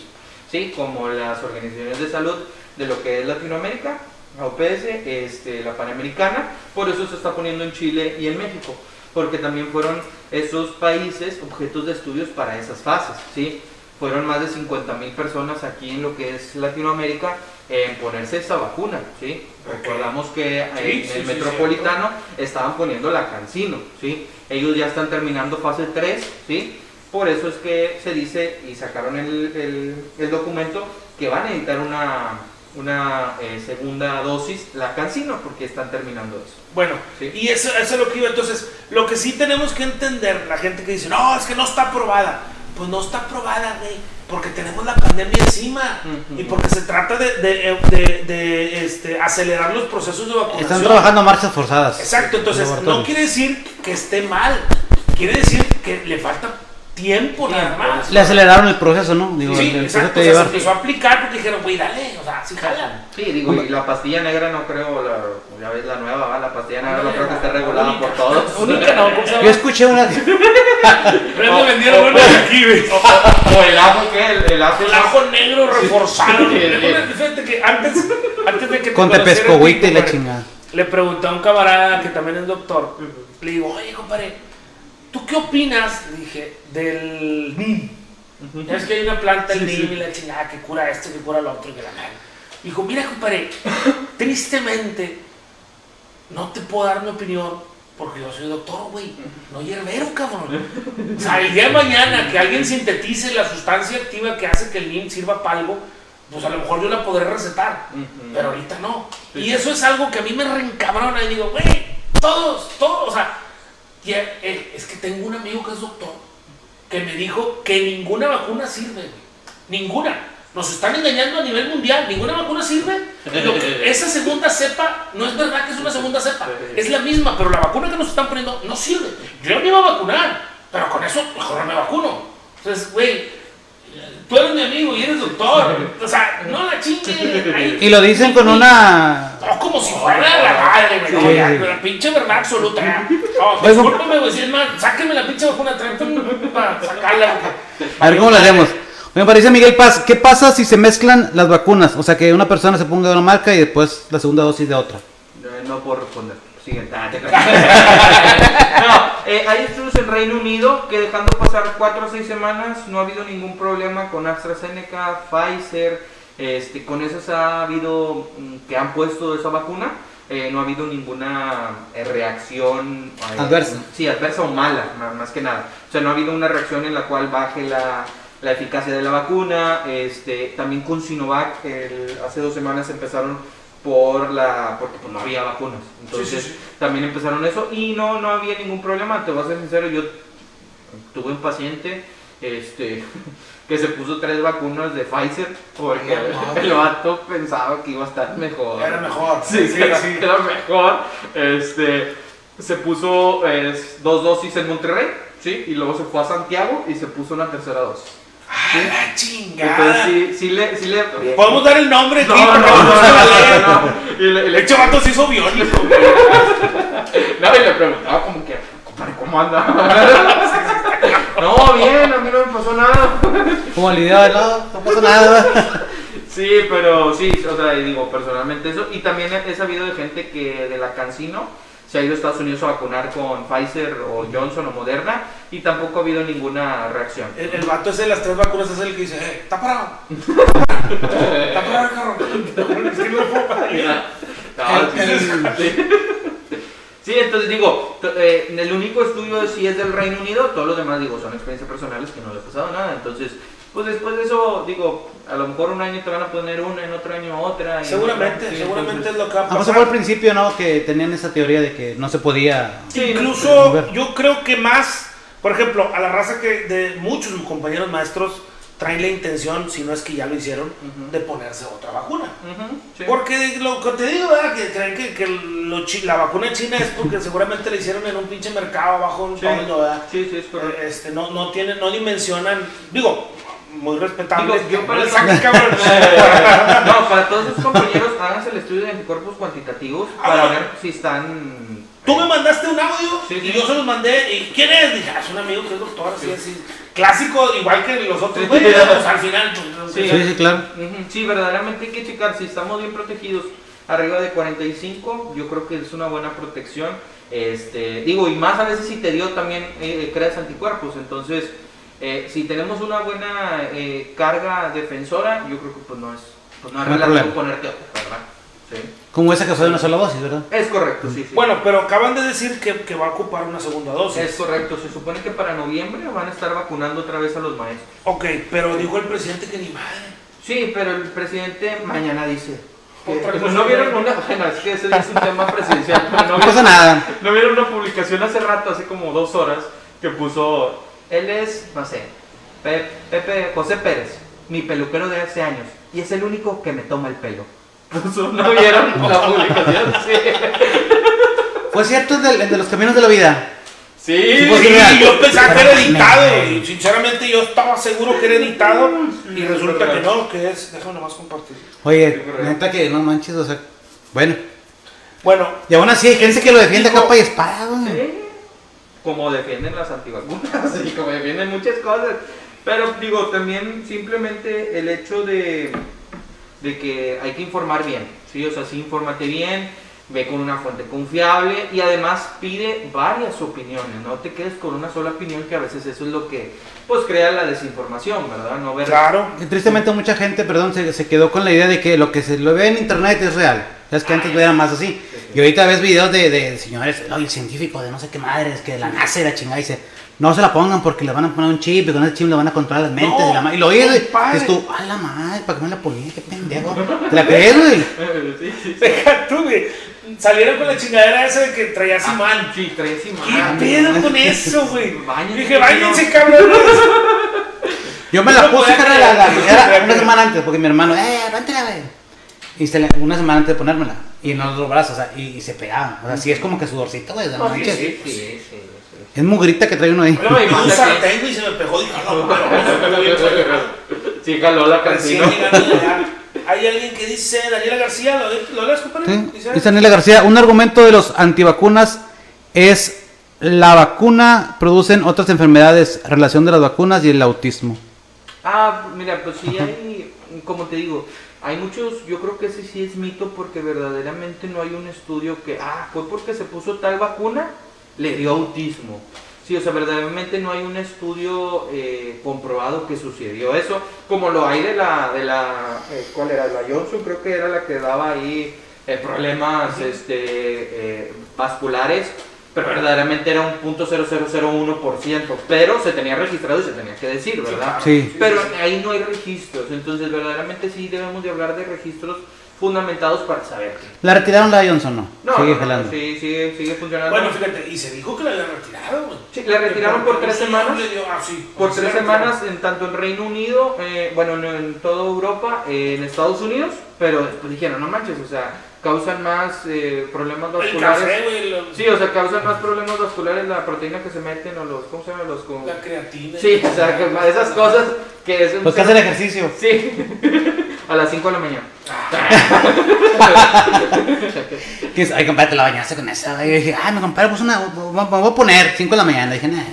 ¿sí? como las organizaciones de salud de lo que es Latinoamérica, la OPS, este, la Panamericana, por eso se está poniendo en Chile y en México, porque también fueron esos países objetos de estudios para esas fases, ¿sí? Fueron más de 50 mil personas aquí en lo que es Latinoamérica en ponerse esta vacuna, ¿sí? Ok. Recordamos que eh, Sí, en sí, el sí, metropolitano estaban poniendo la Cancino, ¿sí? Ellos ya están terminando fase 3, ¿sí? Por eso es que se dice y sacaron el, el- el documento que van a necesitar una, una eh, segunda dosis, la Cancino, porque están terminando eso. Bueno, Sí. y eso, eso es lo que iba. Entonces, lo que sí tenemos que entender, la gente que dice, no, es que no está aprobada. Pues no está aprobada, güey, porque tenemos la pandemia encima y porque se trata de, de, de- de, este, acelerar los procesos de vacunación. Están trabajando a marchas forzadas. Exacto, entonces no quiere decir que esté mal, quiere decir que le falta tiempo nada más. Le aceleraron el proceso, ¿no? Digo, Sí, el, proceso exacto, que o sea, se empezó a aplicar porque dijeron, güey, dale, o sea, sí jala. Sí, digo, y la pastilla negra no creo, la, ya ves la nueva, ¿va? la pastilla negra no creo que esté la regulada única. por todos. Única no, ¿cómo se Yo escuché una. Prende vendieron uno de aquí, güey. O el ajo, ¿qué? El, el ajo. El ajo negro reforzado. Sí, sí, sí. Fíjate que antes, antes de que te Con tepescohuite y la chingada. Le pregunté a un camarada que también es doctor. Le digo, oye, compadre, ¿tú qué opinas? Le dije, del NIM. Ya ves que hay una planta, el NIM y la chingada, que cura esto, que cura lo otro, y que la madre. Dijo, mira, compadre, tristemente, no te puedo dar mi opinión porque yo soy doctor, güey. No hierbero, cabrón. O sea, el día de mañana que alguien sintetice la sustancia activa que hace que el NIM sirva para algo, pues a lo mejor yo la podré recetar. Ujú. Pero ahorita no. Y eso es algo que a mí me reencabrona y digo, güey, todos, todos, o sea, ya, eh, es que tengo un amigo que es doctor que me dijo que ninguna vacuna sirve, güey. Ninguna. Nos están engañando a nivel mundial, ninguna vacuna sirve. Lo que- esa segunda cepa, no es verdad que es una segunda cepa, es la misma, pero la vacuna que nos están poniendo no sirve. Yo me iba a vacunar, pero con eso mejor no me vacuno. Entonces, güey, tú eres mi amigo y eres doctor. O sea, no la chingue. ahí- Y lo dicen con una. no, como si fuera la madre, güey. Sí, la pinche verdad absoluta. No, discúlpame, güey, si es más, sáquenme la pinche vacuna, para sacarla. A ver cómo lo hacemos. Me parece Miguel Paz. ¿Qué pasa si se mezclan las vacunas? O sea, que una persona se ponga de una marca y después la segunda dosis de otra. Eh, No puedo responder. Siguiente. No, eh, hay estudios en Reino Unido que dejando pasar 4 o 6 semanas no ha habido ningún problema con AstraZeneca, Pfizer, este, con esas ha habido mm, que han puesto esa vacuna. eh, no ha habido ninguna eh, reacción eh, Adversa. Sí, adversa o mala, ma- más que nada. O sea, no ha habido una reacción en la cual baje la, la eficacia de la vacuna. Este, también con Sinovac, el- hace dos semanas empezaron por la porque pues, no había vacunas. Entonces Sí, sí, sí. también empezaron eso y no, no había ningún problema. Te voy a ser sincero, yo tuve un paciente este, que se puso tres vacunas de Pfizer porque No, no. el vato pensaba que iba a estar mejor. Era mejor. Sí, sí, sí. era mejor. Este, se puso dos dosis en Monterrey, ¿sí? Y luego se fue a Santiago y se puso una tercera dosis. ¡Ah, la Entonces chingada! sí, sí le... Sí le Podemos dar el nombre no, no, no, no. Y le, El le, hecho vato se hizo biónico. no, y le preguntaba como que, compadre, ¿cómo anda? no, bien, a mí no me pasó nada. Como el video, no, no pasa nada. Sí, pero sí, o sea, y digo personalmente eso. Y también he sabido de gente que de la Cancino se ha ido a Estados Unidos a vacunar con Pfizer o Johnson o Moderna y tampoco ha habido ninguna reacción. El, el vato ese de las tres vacunas es el que dice, eh, está parado. Está parado el carro. Es que no puedo parar. Sí, entonces digo, eh, el único estudio sí es del Reino Unido, todos los demás digo son experiencias personales que no le ha pasado nada, entonces pues después de eso digo, a lo mejor un año te van a poner una, en otro año otra. y en Seguramente, seguramente es lo que va a Ah, pues pasar. fue al principio, ¿no? Que tenían esa teoría de que no se podía. Sí, Incluso no, yo creo que más, por ejemplo, a la raza que de muchos compañeros maestros traen la intención, si no es que ya lo hicieron, Ujú. de ponerse otra vacuna. Ujú, sí. Porque lo que te digo, ¿verdad? que creen que, que lo chi- la vacuna china es porque seguramente la hicieron en un pinche mercado abajo un Sí. ¿verdad? Sí, sí, es correcto. Eh, Este, no, no, tienen, no dimensionan, digo, muy respetable. Digo, yo para cabrón. no, para todos sus compañeros, háganse el estudio de anticuerpos cuantitativos Ah, para bueno. ver si están. Tú me mandaste un audio Sí, y sí. yo se los mandé. ¿Y quién es? Dije, ah, es un amigo que es doctor, así, Sí. así. Clásico, igual que los otros, Sí. pues al final. pues, Sí. Sí, sí, claro. Sí, verdaderamente hay que checar si estamos bien protegidos arriba de 45, yo creo que es una buena protección. Este, digo, y más a veces si te dio también eh, creas anticuerpos, entonces eh, si tenemos una buena eh, carga defensora, yo creo que pues no es, pues no es No hay relativo problema. ponerte otra, ¿verdad? Sí. Como esa que fue de una sola dosis, ¿verdad? Es correcto, sí, sí. Bueno, pero acaban de decir que, que va a ocupar una segunda dosis. Es correcto, se supone que para noviembre van a estar vacunando otra vez a los maestros. Ok, pero dijo el presidente que ni madre. Sí, pero el presidente mañana dice. que- pues no vieron una. Bueno, es que ese es un tema presidencial. pero no No vieron- pasa nada. ¿No vieron una publicación hace rato, hace como dos horas, que puso, él es, no sé, Pe- Pepe José Pérez, mi peluquero de hace años, y es el único que me toma el pelo. ¿No vieron la publicación? Sí. Fue cierto el de, el de los caminos de la vida. Sí, Sí, pues, Sí, real. yo pensaba que era editado y sinceramente yo estaba seguro que era editado y resulta que no, que es, déjame nomás compartir. Oye, neta que no manches, o sea. Bueno, Bueno, y aún así hay gente que lo defiende a capa y espada, güey. Sí, como defienden las antivacunas y como defienden muchas cosas. Pero digo, también simplemente el hecho de, de que hay que informar bien, ¿sí? O sea, sí, infórmate bien, ve con una fuente confiable y además pide varias opiniones, no te quedes con una sola opinión que a veces eso es lo que pues crea la desinformación, ¿verdad? No ver claro. Y tristemente mucha gente, perdón, se, se quedó con la idea de que lo que se lo ve en internet es real. Es que antes no era más así. Y ahorita ves videos de, de señores, oye, científicos de no sé qué madres, que la NASA y la chingada dice, no se la pongan porque le van a poner un chip y con ese chip le van a controlar las mentes No, y la ma-". Y lo oyes, güey. compadre. Dices tú, a la madre, ¿para qué me la ponía? Qué pendejo. ¿Te la crees, güey? Sí, sí, sí. Deja tú, güey. Salieron con la chingadera esa de que traías imán. Sí, ¿Qué imán. pedo con eso, güey? Dije, váyanse, cabrones. Yo me la no puse, la- la- era una semana antes, porque mi hermano, eh, aguántela, güey. Y se le- una semana antes de ponérmela. Y en los dos brazos, o sea, y, y se pegaban. O sea, sí es como que sudorcito, güey. no Sí, manches. sí, sí, sí, sí. Es mugrita que trae uno ahí. No, y Un sartén, güey, y se me pegó. Dije, no, pero. Sí, jaló la de allá. Hay alguien que dice, Daniela García, ¿lo, lo lees, compadre? Sí. Dice Daniela García, un argumento de los antivacunas es la vacuna producen otras enfermedades, relación de las vacunas y el autismo. Ah, mira, pues sí hay, como te digo, hay muchos, yo creo que ese sí es mito porque verdaderamente no hay un estudio que, ah, fue porque se puso tal vacuna, le dio autismo. Sí, o sea, verdaderamente no hay un estudio eh, comprobado que sucedió eso, como lo hay de la, de la, eh, ¿cuál era? La Johnson, creo que era la que daba ahí eh, problemas este, vasculares, pero verdaderamente era un punto 0001%, pero se tenía registrado y se tenía que decir, ¿verdad? Sí. Pero ahí no hay registros, entonces verdaderamente sí debemos de hablar de registros fundamentados para saber. ¿La retiraron la Johnson no? No, Sigue no, no, jalando. sí, sigue, sigue funcionando. Bueno, fíjate, y se dijo que la habían retirado, güey. Sí, la retiraron por tres semanas. le dio- ah, sí, Por tres semanas, en tanto en Reino Unido, eh, bueno, en, en toda Europa, eh, en Estados Unidos, pero después dijeron, no manches, o sea, causan más eh, problemas El vasculares. café, güey, lo- Sí, o sea, causan más problemas vasculares la proteína que se meten o los, ¿cómo se llaman? Los como... la creatina. Sí, o sea, que esas cosas que es un... Los que hacen ejercicio. Sí, a las 5 de la mañana. Que es, Ay, compadre, te la bañaste con esa. Y dije, ay, mi compadre puso una. Me voy a poner 5 de la mañana. Dije, nah.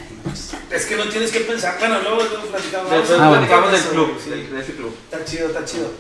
Es que no tienes que pensar. Bueno, luego luego platicamos. Después Ah, bueno. platicamos del club, sí. de, de ese club. Está chido, está chido.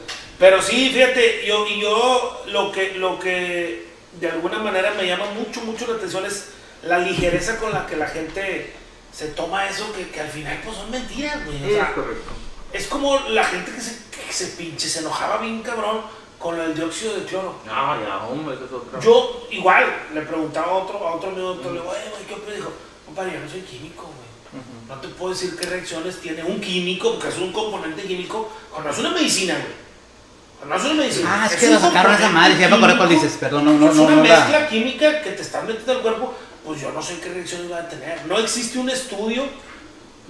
Pero sí, fíjate, yo, y yo lo que, lo que de alguna manera me llama mucho, mucho la atención es la ligereza con la que la gente se toma eso, que, que al final pues son mentiras, güey. O Es correcto. es como la gente que se, que se pinche, se enojaba bien cabrón con el dióxido de cloro. No, ya, hombre, eso es otra. Yo igual le preguntaba a otro, a otro amigo doctor, le digo, "Oye, güey, ¿qué opinas?" Dijo, compadre, yo no soy químico, güey. No te puedo decir qué reacciones tiene un químico, porque es un componente químico, o no es una medicina, güey. O no es una medicina. Ah, es que lo sacaron esa madre. Ya me acordé cuál dices. Perdón, no, no, es no. una no la- mezcla química que te están metiendo al cuerpo, pues yo no sé qué reacciones va a tener. No existe un estudio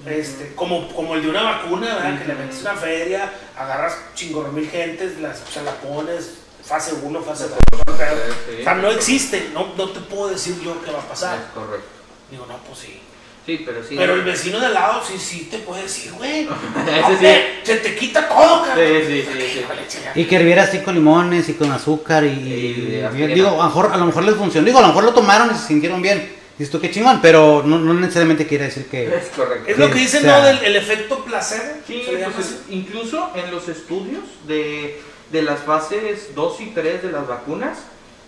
este, como, como el de una vacuna, ¿verdad? Que le metes una feria, agarras chingorro mil gentes, las, se la pones, fase 1, fase 2. Sí, O sea, no existe, no, no te puedo decir yo qué va a pasar. Es correcto. Digo, no, pues sí. Sí, pero sí. Pero el vecino de al lado sí, sí te puede decir, güey. Hombre, Se te quita todo, cabrón. Sí, sí, sí, sí. Híjole, chingada. Y que herviera así con limones y con azúcar y. Y y- aspirina. digo, a lo, mejor, a lo mejor les funcionó. Digo, a lo mejor lo tomaron y se sintieron bien. Dices tú, qué chingón. Pero no, no necesariamente quiere decir que. Es correcto. Es lo que Sí, dicen, o sea- ¿no? Del el efecto placebo. Sí, se le llama pues, así. incluso en los estudios de, de las fases 2 y 3 de las vacunas,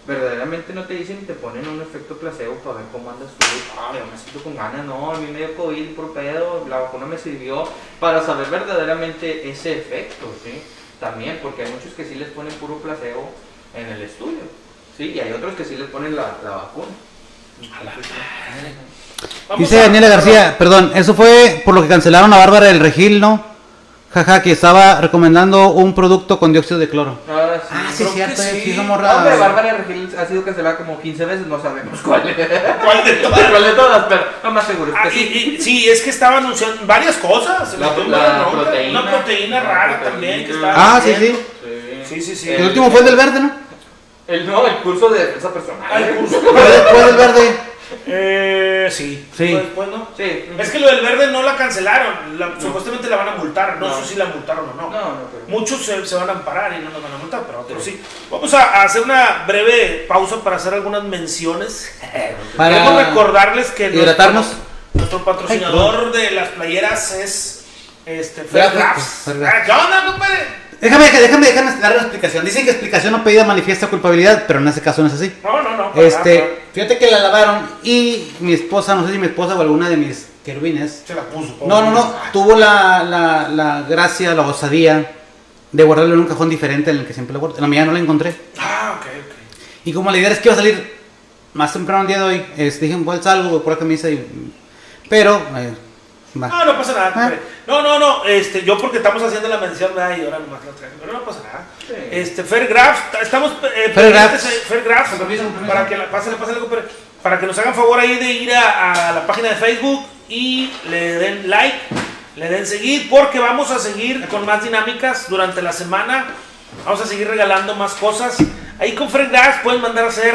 verdaderamente no te dicen y te ponen un efecto placebo para ver cómo andas tú. Ah, yo me siento con ganas, no, a mí me dio COVID por pedo, la vacuna me sirvió para saber verdaderamente ese efecto, ¿sí? También, porque hay muchos que sí les ponen puro placebo en el estudio, ¿sí? Y hay otros que sí les ponen la, la vacuna. Vamos Dice Daniela García, perdón, eso fue por lo que cancelaron a Bárbara del Regil, ¿no? Jaja, que estaba recomendando un producto con dióxido de cloro. Ah, sí. Ah, sí, cierto, que sí, sí. somos No, hombre, raros. Bárbara Regil ha sido cancelada como 15 veces, no sabemos cuál. ¿Cuál de todas? ¿Cuál de todas? Pero no más seguro. es Ah, que y, sí. y- sí, es que estaba anunciando varias cosas. La- la broncas. proteína. Una proteína La rara proteína. también que estaba Ah, sí, sí. Sí, sí, sí. Eh, El último fue el del verde, ¿no? El, no, el curso de defensa personal. Ah, el curso. Del- fue del verde. Eh, sí. Sí. Fue después, ¿no? Sí. Es que lo del verde no la cancelaron. la- Supuestamente la van a multar. No, No. sé si la multaron o no. No, no, pero. Muchos se, se van a amparar y no nos van a multar, pero otros sí. Vamos a, a hacer una breve pausa para hacer algunas menciones. Para Queremos recordarles que hidratarnos. Nuestro, nuestro patrocinador de las playeras es este, Fair Graphic, Graphics. Fair Graphics. Ah, ¿Qué onda, compadre? Déjame, déjame, déjame dar una explicación. Dicen que explicación no pedida manifiesta culpabilidad, pero en ese caso no es así. No, no, no. nada, Este, fíjate que la lavaron y mi esposa, no sé si mi esposa o alguna de mis querubines, Se la puso. no, no, no, tuvo la, la, la gracia, la osadía de guardarlo en un cajón diferente en el que siempre lo guardo. En la mía no la encontré. Ah, ok, ok. Y como la idea es que iba a salir más temprano el día de hoy, este, dije, igual salgo, voy por la camisa y... Pero, eh, va. No, no pasa nada. Ah. No, no, no. Este, yo porque estamos haciendo la mención, ¿verdad? Y ahora nomás la traigo. Pero no pasa nada. Sí. Este, Fairgraph, estamos eh, Fairgraph. Fairgraph, Con permiso, con permiso. para que la, pásale, pásale, compadre. para que nos hagan favor ahí de ir a, a la página de Facebook y le den like, le den seguir, porque vamos a seguir con más dinámicas durante la semana. Vamos a seguir regalando más cosas. Ahí con Fairgraph pueden mandar a hacer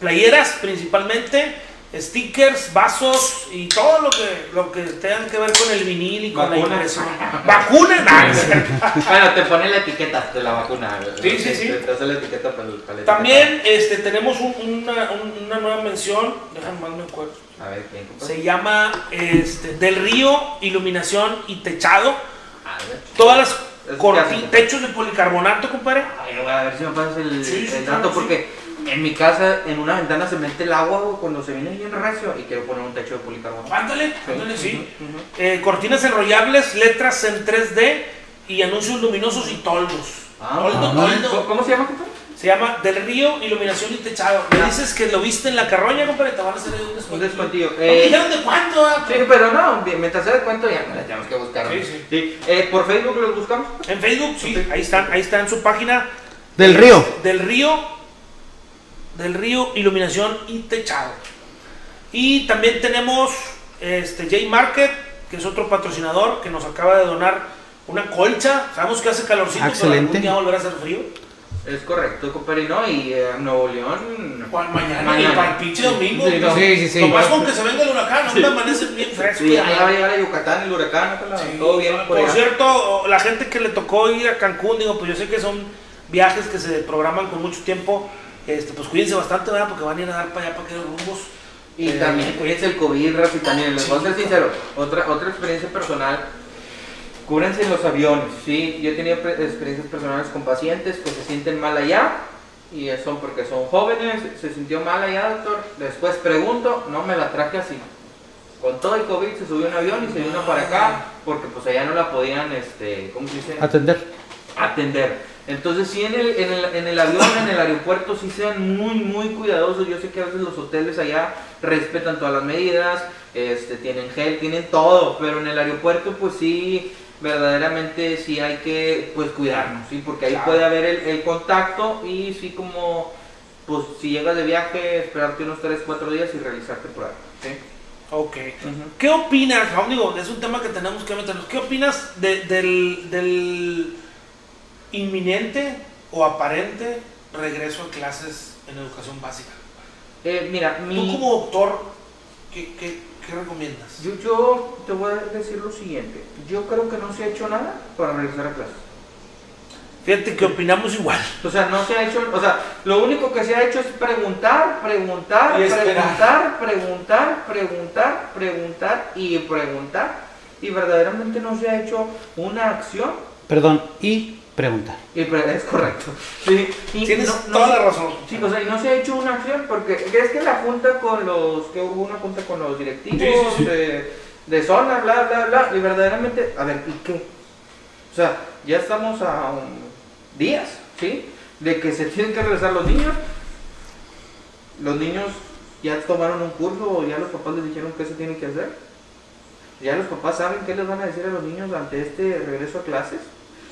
playeras principalmente. Stickers, vasos y todo lo que, lo que tengan que ver con el vinil y con la Vacunas. impresión. Vacunas. Bueno, te pone la etiqueta de la vacuna. Sí, sí, sí. Te, hace la etiqueta para el para la También este, tenemos un- una, un- una nueva mención, déjame más me acuerdo. A ver, ¿quién? Se llama este, Del Río, Iluminación y Techado. A ver. Todas las Es corti- clásico. techos de policarbonato, compadre. Ay, a ver si me pasas el, Sí, claro, dato, sí. En mi casa, en una ventana se mete el agua güey, cuando se viene bien recio y quiero poner un techo de policarbonato. Ándale, ándale, sí. Ujú, ujú. Eh, cortinas enrollables, letras en 3D y anuncios luminosos y toldos. Ah, Toldo, ah, toldo. ¿Cómo, cómo se llama, compa? Se llama Del Río, Iluminación y Techado. Me dices que lo viste en la carroña, compadre, te van a hacer ahí un Un descuento. descuentillo. ¿No me Eh, dijeron de cuánto? ah? sí, pero no, mientras se dé cuenta ya no la tenemos que buscar. Sí, sí. Eh, ¿Por Facebook los buscamos? En Facebook, sí, ahí están, ahí está en su página. Del río. Del río, del río, iluminación y techado. Y también tenemos este J Market, que es otro patrocinador que nos acaba de donar una colcha. Sabemos que hace calorcito, Excelente. pero algún día volverá a hacer frío. Es correcto, compadre, ¿no? Y eh, Nuevo León. mañana, Mañana. y para el pinche domingo. Sí, no. Sí, sí, sí. Nomás con que se venga el huracán, no me amanece bien fresco. Sí, ya. allá va a llegar a Yucatán, el huracán, Sí. todo bien por Por allá. cierto, la gente que le tocó ir a Cancún, digo, pues yo sé que son viajes que se programan con mucho tiempo. Este, pues cuídense bastante, ¿verdad? Porque van a ir a dar para allá para aquellos rumbos. Y Eh, también cuídense el COVID, Rafi, también. Les voy a ser sincero, otra, otra experiencia personal. Cúbrense en los aviones, ¿sí? Yo he tenido experiencias personales con pacientes que se sienten mal allá. Y eso porque son jóvenes, se sintió mal allá, doctor. Después pregunto, no me la traje así. Con todo el COVID se subió un avión y se vino para acá porque pues allá no la podían, este, ¿cómo se dice? Atender. atender. Entonces, sí, en el, en, el, en el avión, en el aeropuerto, sí sean muy, muy cuidadosos. Yo sé que a veces los hoteles allá respetan todas las medidas, este, tienen gel, tienen todo, pero en el aeropuerto, pues sí, verdaderamente sí hay que pues cuidarnos, ¿sí? Porque ahí Claro. puede haber el, el contacto y sí como, pues si llegas de viaje, esperarte unos 3, 4 días y realizarte por ahí. ¿sí? Ok. ¿Qué opinas, Raúl? Digo, es un tema que tenemos que meternos. ¿Qué opinas de- del, del inminente o aparente regreso a clases en educación básica? Eh, mira, mi... Tú como doctor, ¿qué, qué, qué recomiendas? Yo, yo te voy a decir lo siguiente. Yo creo que no se ha hecho nada para regresar a clases. Fíjate que opinamos igual. O sea, no se ha hecho, o sea, lo único que se ha hecho es preguntar, preguntar, preguntar, preguntar, preguntar, preguntar y preguntar. Y verdaderamente no se ha hecho una acción. Perdón, y preguntar. Es correcto. Sí, y Tienes no- toda la razón. Sí, o sea, y no se ha hecho una acción porque es que la junta con los, que hubo una junta con los directivos Sí, sí, sí. De, de zona, bla, bla, bla, y verdaderamente, a ver, ¿y qué? O sea, ya estamos a um, días, ¿sí? De que se tienen que regresar los niños. Los niños ya tomaron un curso o ya los papás les dijeron qué se tiene que hacer. ¿Ya los papás saben qué les van a decir a los niños ante este regreso a clases?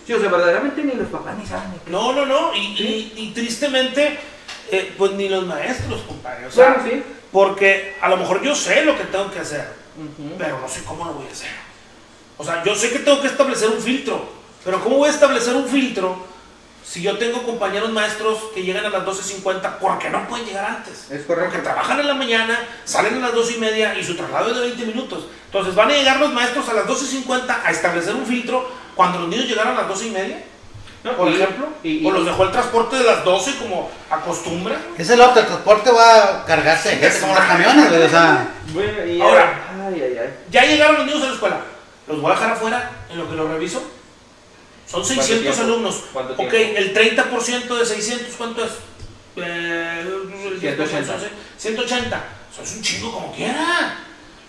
Sí, o sea, verdaderamente ni los papás ni saben ni. No, no, no. Y, Sí. y- y tristemente, eh, pues ni los maestros, compadre. O sea, Bueno, sí. porque a lo mejor yo sé lo que tengo que hacer, Ujú. pero no sé cómo lo voy a hacer. O sea, yo sé que tengo que establecer un filtro, pero ¿cómo voy a establecer un filtro si yo tengo compañeros maestros que llegan a las 12.50 porque no pueden llegar antes? Es correcto. Porque trabajan en la mañana, salen a las 12 y media y su traslado es de 20 minutos. Entonces van a llegar los maestros a las 12.50 a establecer un filtro cuando los niños llegaron a las 12 y media, No, por y- ejemplo. y- o los dejó el transporte de las 12 como acostumbran. Ese otro, el transporte va a cargarse de gente como los camiones, güey. O sea, Bueno, Ahora. Ay, ay, ay. Ya llegaron los niños a la escuela. Los voy a dejar afuera en lo que los reviso. Son 600 tiempo? alumnos. ¿Cuánto ok, tiempo? el 30% de 600, ¿cuánto es? Eh, el 180. 180. Eso es un chingo como quiera.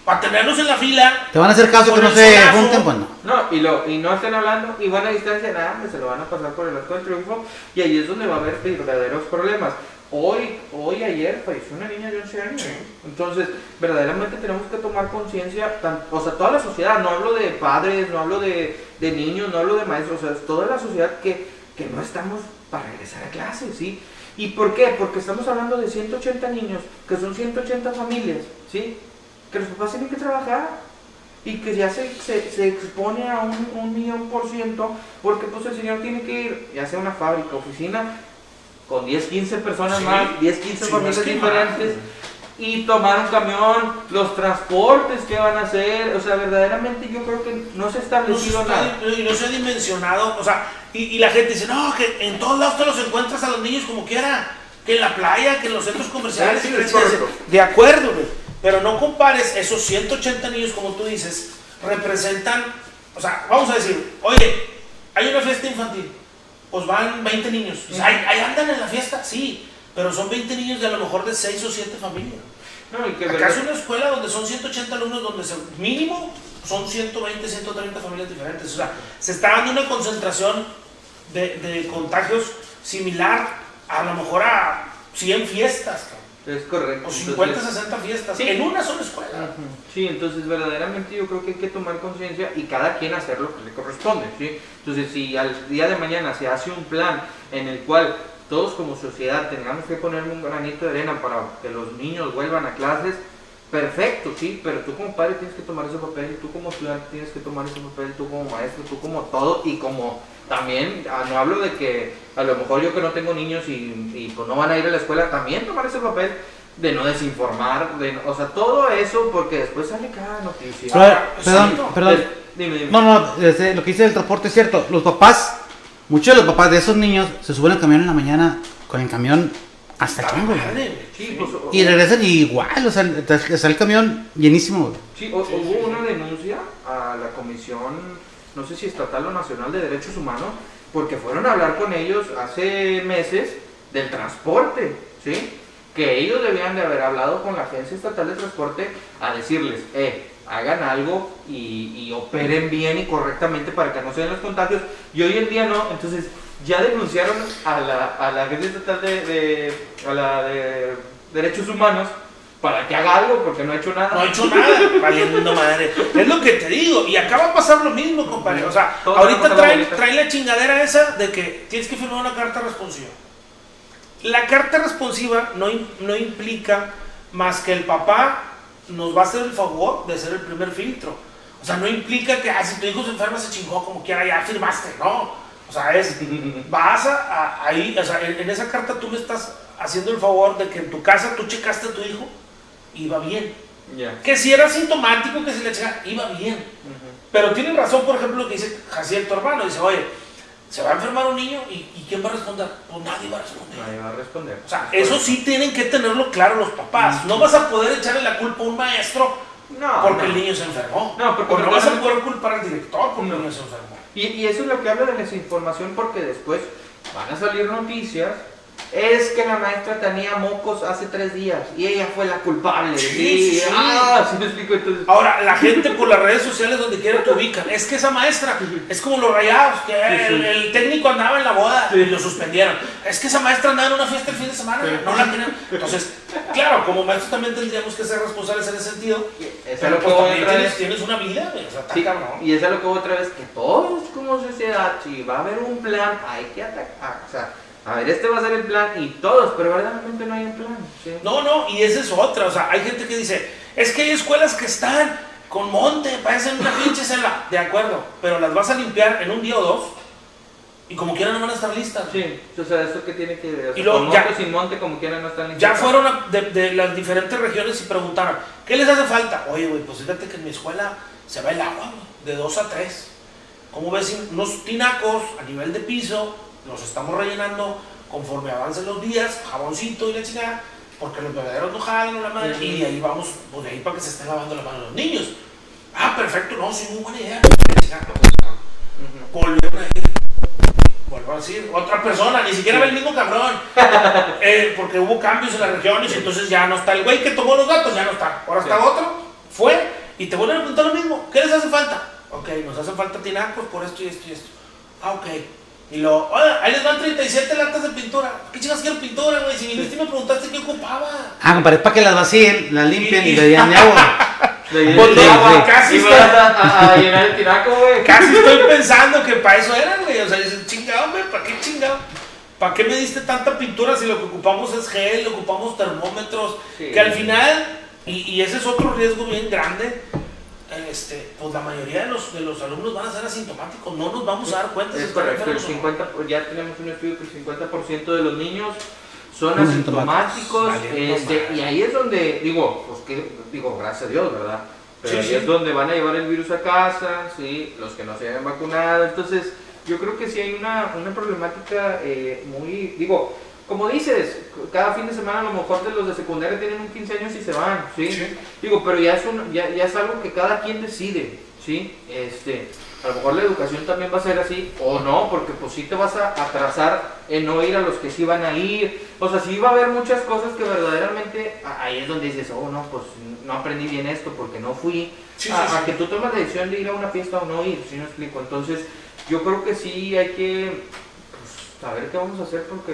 Para tenerlos en la fila. te van a hacer caso que no se solazo. junten, pues no. No, y, lo, y no estén hablando, y van a distancia, nada, se lo van a pasar por el arco del triunfo, y ahí es donde va a haber verdaderos problemas. Hoy, hoy, ayer, falleció una niña de 11 años. Sí. Entonces, verdaderamente tenemos que tomar conciencia, o sea, toda la sociedad, no hablo de padres, no hablo de, de niños, no hablo de maestros, o sea, es toda la sociedad que, que no estamos para regresar a clases, ¿sí? ¿Y por qué? Porque estamos hablando de 180 niños, que son 180 familias, ¿sí? Que los papás tienen que trabajar y que ya se, se, se expone a un, un millón por ciento, porque pues el señor tiene que ir, ya sea una fábrica, oficina, con 10, 15 personas Sí. más, 10, 15 Sí, familias diferentes, y tomar un camión, los transportes que van a hacer, o sea, verdaderamente yo creo que no se ha No se, establecido está, nada. y no se ha dimensionado. O sea, y, y la gente dice, no, que en todos lados te los encuentras a los niños como quiera. Que en la playa, que en los centros comerciales. Sí, que es de acuerdo, güey. Pero no compares esos 180 niños, como tú dices, representan. O sea, vamos a decir, oye, hay una fiesta infantil. Pues van 20 niños. "Ay, ahí andan en la fiesta, sí. Pero son 20 niños de a lo mejor de 6 o 7 familias. No, y que Acá es una escuela donde son 180 alumnos, donde se- mínimo son 120, 130 familias diferentes. O sea, se está dando una concentración de, de contagios similar a lo mejor a 100 fiestas, cabrón, es correcto. o 50, Entonces- 60 fiestas, Sí. en una sola escuela. Sí, entonces verdaderamente yo creo que hay que tomar conciencia y cada quien hacer lo que le corresponde, ¿sí? Entonces si al día de mañana se hace un plan en el cual todos como sociedad tengamos que poner un granito de arena para que los niños vuelvan a clases, perfecto, sí, pero tú como padre tienes que tomar ese papel, tú como estudiante tienes que tomar ese papel, tú como maestro, tú como todo y como también, ah, no hablo de que a lo mejor yo que no tengo niños y, y, pues no van a ir a la escuela, también tomar ese papel de no desinformar, de, no- o sea, todo eso porque después sale cada noticia. Pero, Ah, perdón, perdón. Dime, dime. No, no, este, lo que dice del transporte es cierto. Los papás, muchos de los papás de esos niños se suben al camión en la mañana con el camión hasta aquí. Sí, pues, Y regresan igual, o sea, está el camión llenísimo. Sí, o- hubo sí, una sí. denuncia a la Comisión, no sé si estatal o nacional de derechos humanos, porque fueron a hablar con ellos hace meses del transporte, ¿sí? Que ellos debían de haber hablado con la Agencia Estatal de Transporte a decirles, eh, hagan algo y, operen bien y correctamente para que no se den los contagios. Y hoy en día no, entonces ya denunciaron a la, a la Agencia Estatal de- a la de Derechos Humanos para que haga algo porque no ha hecho nada. No ha hecho nada, valiendo madre. Es lo que te digo. Y acá va a pasar lo mismo, compadre. O sea, Todos ahorita bolita. traen la chingadera esa de que tienes que firmar una carta responsiva. La carta responsiva no, no implica más que el papá nos va a hacer el favor de ser el primer filtro. O sea, no implica que ah, si tu hijo se enferma se chingó como quiera, ya firmaste, no. O sea, es, vas a, a- ahí, o sea, en, en esa carta tú me estás haciendo el favor de que en tu casa tú checaste a tu hijo va bien. Que si era sintomático, que si le checa, iba bien. Pero tiene razón, por ejemplo, lo que dice Jaciel, tu hermano. Dice, oye, se va a enfermar un niño y, ¿y quién va a responder? Pues nadie va a responder. Nadie va a responder. O sea, eso sí tienen que tenerlo claro los papás. No vas a poder echarle la culpa a un maestro No, porque no. el niño se enfermó. No, porque o no vas a poder culpar al director porque el niño se enfermó. Y, y eso es lo que habla de desinformación porque después van a salir noticias es que la maestra tenía mocos hace tres días y ella fue la culpable. Sí, Sí, sí. Ah, sí me explico entonces. Ahora, la gente por las redes sociales donde quiera te ubican. Es que esa maestra es como los rayados, que el, el técnico andaba en la boda y lo suspendieron. Es que esa maestra andaba en una fiesta el fin de semana, no la quieren. Entonces, claro, como maestros también tendríamos que ser responsables en ese sentido. Es Pero pues también tienes, una vida, o sea, está cabrón. y es lo que voy otra vez, que todos como sociedad, si va a haber un plan, hay que atacar. O sea, a ver, este va a ser el plan y todos, pero verdaderamente no hay un plan. ¿sí? No, no, y esa es otra. O sea, hay gente que dice, es que hay escuelas que están con monte, parecen una pinche selva. De acuerdo, pero las vas a limpiar en un día o dos y como quieran no van a estar listas. Sí, o sea, eso que tiene que ver. O sea, Y luego con ya- monte o sin monte, como quieran, no están Ya listos. fueron a- de, de las diferentes regiones y preguntaron, ¿qué les hace falta? Oye, güey, pues fíjate que en mi escuela se va el agua, güey, de 2 a 3. ¿Cómo ves? Unos tinacos a nivel de piso, los estamos rellenando conforme avancen los días, jaboncito y la chingada, porque los bebederos no jalan la madre, y de ahí vamos, pues de ahí para que se estén lavando la mano los niños. Ah, perfecto, no, sí, muy buena idea. Volvieron a ir. Vuelvo a decir, otra persona, ni siquiera ve el mismo cabrón. Eh, porque hubo cambios en las regiones y entonces ya no está el güey que tomó los datos, ya no está. Ahora está Sí. otro, fue y te vuelven a preguntar lo mismo. ¿Qué les hace falta? Ok, nos hace falta tinacos por esto y esto y esto. Ah, ok. Y lo, oye, ahí les van 37 latas de pintura. ¿Qué chingas quiero pintura, güey? Si viniste y me preguntaste qué ocupaba. Ah, compadre, para que las vacíen, las limpien Y- le den de agua. No, agua, casi y está- vas a, llenar el tinaco, güey. Casi estoy pensando que para eso eran, güey. O sea, dices, chingado, güey, ¿para qué chingado? ¿Para qué me diste tanta pintura si lo que ocupamos es gel, ocupamos termómetros? Sí. Que al final, y, y ese es otro riesgo bien grande, este, pues la mayoría de los, de los alumnos van a ser asintomáticos. No nos vamos a dar cuenta si Es están correcto, el enfermos o no. 50, por- ya tenemos un estudio que el 50% de los niños son asintomáticos, este, y ahí es donde, digo, pues que, digo, gracias a Dios, ¿verdad? Pero Sí, ahí sí. es donde van a llevar el virus a casa, ¿sí? Los que no se hayan vacunado, entonces yo creo que sí hay una, una problemática eh, muy, digo, como dices, cada fin de semana a lo mejor de los de secundaria tienen un 15 años y se van, ¿sí? Sí. Digo, pero ya es, un, ya, ya es algo que cada quien decide, ¿sí? Este, a lo mejor la educación también va a ser así, o no, porque pues sí te vas a atrasar en no ir a los que sí van a ir. O sea, sí va a haber muchas cosas que verdaderamente, ahí es donde dices, oh, no, pues no aprendí bien esto porque no fui. Sí, a, sí, a que tú tomas la decisión de ir a una fiesta o no ir, ¿sí me explico? Entonces, yo creo que sí hay que pues, saber qué vamos a hacer porque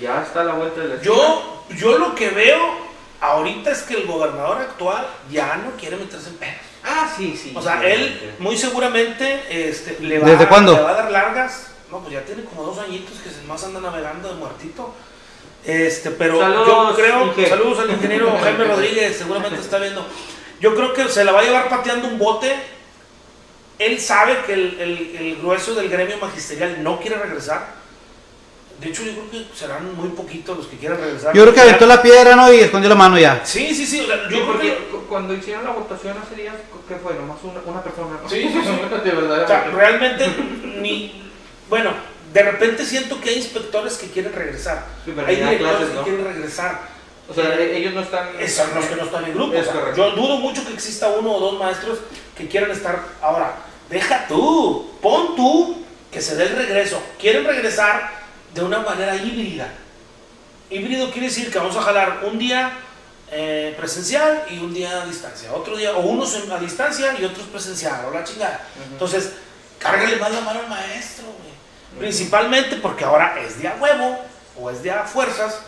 ya está a la vuelta de la esquina. Yo, yo lo que veo ahorita es que el gobernador actual ya no quiere meterse en pedos. Ah, sí, sí. O sea, sí, él sí. muy seguramente este, le, va, ¿Desde cuándo? le va a dar largas. No, pues ya tiene como dos añitos que se más anda navegando de muertito. Este, pero yo Saludos, creo, Inge. saludos al ingeniero Jaime Rodríguez, seguramente está viendo. Yo creo que se la va a llevar pateando un bote. Él sabe que el, el- el grueso del gremio magisterial no quiere regresar. De hecho, yo creo que serán muy poquitos los que quieran regresar. Yo creo que aventó la piedra, ¿no? Y escondió la mano ya. Sí, sí, sí. o sea, yo Sí, creo que cu- cuando hicieron la votación hace días, ¿qué fue? Nomás una, una persona. ¿no? Sí, sí, sí. De verdad. O sea, realmente ni. Bueno, de repente siento que hay inspectores que quieren regresar. Sí, pero hay directores clases, que quieren regresar. O sea, e- ellos no están. Esos son los que no están en grupo. Es o sea, correcto. yo dudo mucho que exista uno o dos maestros que quieran estar. Ahora, deja tú, pon tú que se dé el regreso. Quieren regresar de una manera híbrida. Híbrido quiere decir que vamos a jalar un día eh, presencial y un día a distancia. Otro día, o unos a distancia y otros presencial, o la chingada. Entonces, cárgale más la mano al maestro, güey. Principalmente porque ahora es de a huevo o es de a fuerzas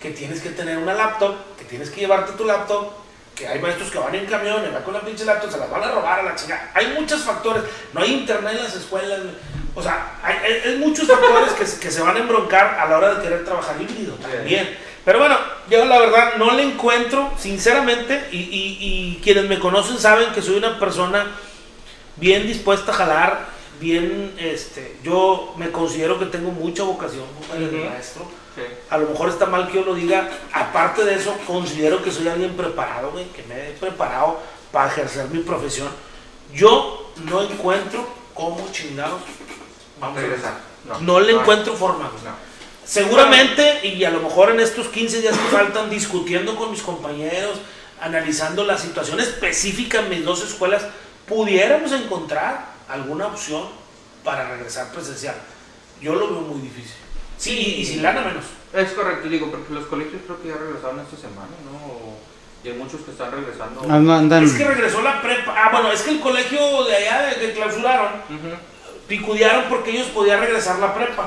que tienes que tener una laptop, que tienes que llevarte tu laptop, que hay maestros que van en camión y van con la pinche laptop, se las van a robar a la chingada. Hay muchos factores, no hay internet en las escuelas, o sea, hay, hay- hay muchos factores que, se- que se van a embroncar a la hora de querer trabajar híbrido también. Pero bueno, yo la verdad no le encuentro, sinceramente, y, y- y quienes me conocen saben que soy una persona bien dispuesta a jalar, bien, este, yo me considero que tengo mucha vocación el Ujú. maestro. Sí. A lo mejor está mal que yo lo diga. Aparte de eso, considero que soy alguien preparado, güey, que me he preparado para ejercer mi profesión. Yo no encuentro cómo chingados vamos a Regresar. regresar. No le No. encuentro forma. No. Seguramente, y a lo mejor en estos 15 días que faltan, discutiendo con mis compañeros, analizando la situación específica en mis dos escuelas, pudiéramos encontrar alguna opción para regresar presencial. Yo lo veo muy difícil. Sí, y, y sin lana menos. Es correcto, digo, porque los colegios creo que ya regresaron esta semana, ¿no? Y hay muchos que están regresando. Andan- andan- Es que regresó la prepa. Ah, bueno, es que el colegio de allá que clausuraron, Ujú, picudearon porque ellos podían regresar la prepa.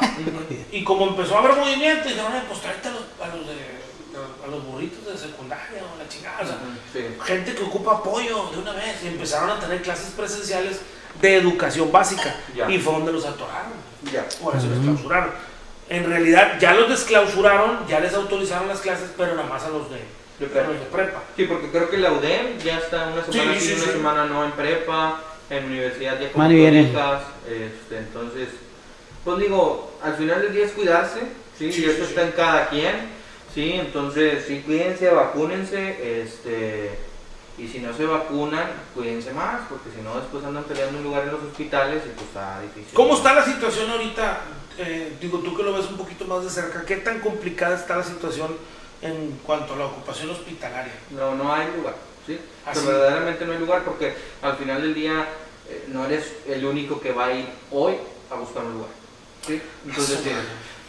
Y como empezó a haber movimiento, dijeron, "Ay, pues tráete a los, a los, de, a los burritos de secundaria o la chingada. O sea, Sí. gente que ocupa apoyo de una vez. Y empezaron a tener clases presenciales de educación básica. Ya. Y fue donde los atoraron. Ya. Por eso les clausuraron. En realidad, ya los desclausuraron, ya les autorizaron las clases, pero nada más a los de, De prepa. los de prepa. Sí, porque creo que la UDEM ya está una semana Sí, sí, sí, una sí. semana no en prepa, en universidad ya clínicas, este, entonces, pues digo, al final del día es cuidarse, ¿sí? Sí, y esto sí, está en cada quien, ¿sí? Entonces, sí, cuídense, vacúnense, este, y si no se vacunan, cuídense más, porque si no después andan peleando un lugar en los hospitales y pues está difícil. ¿Cómo está la situación ahorita? Eh, digo, tú que lo ves un poquito más de cerca, ¿qué tan complicada está la situación en cuanto a la ocupación hospitalaria? No, no hay lugar, ¿sí? ¿Ah, Pero sí? verdaderamente no hay lugar porque al final del día eh, no eres el único que va a ir hoy a buscar un lugar, ¿sí? Entonces, Su sí.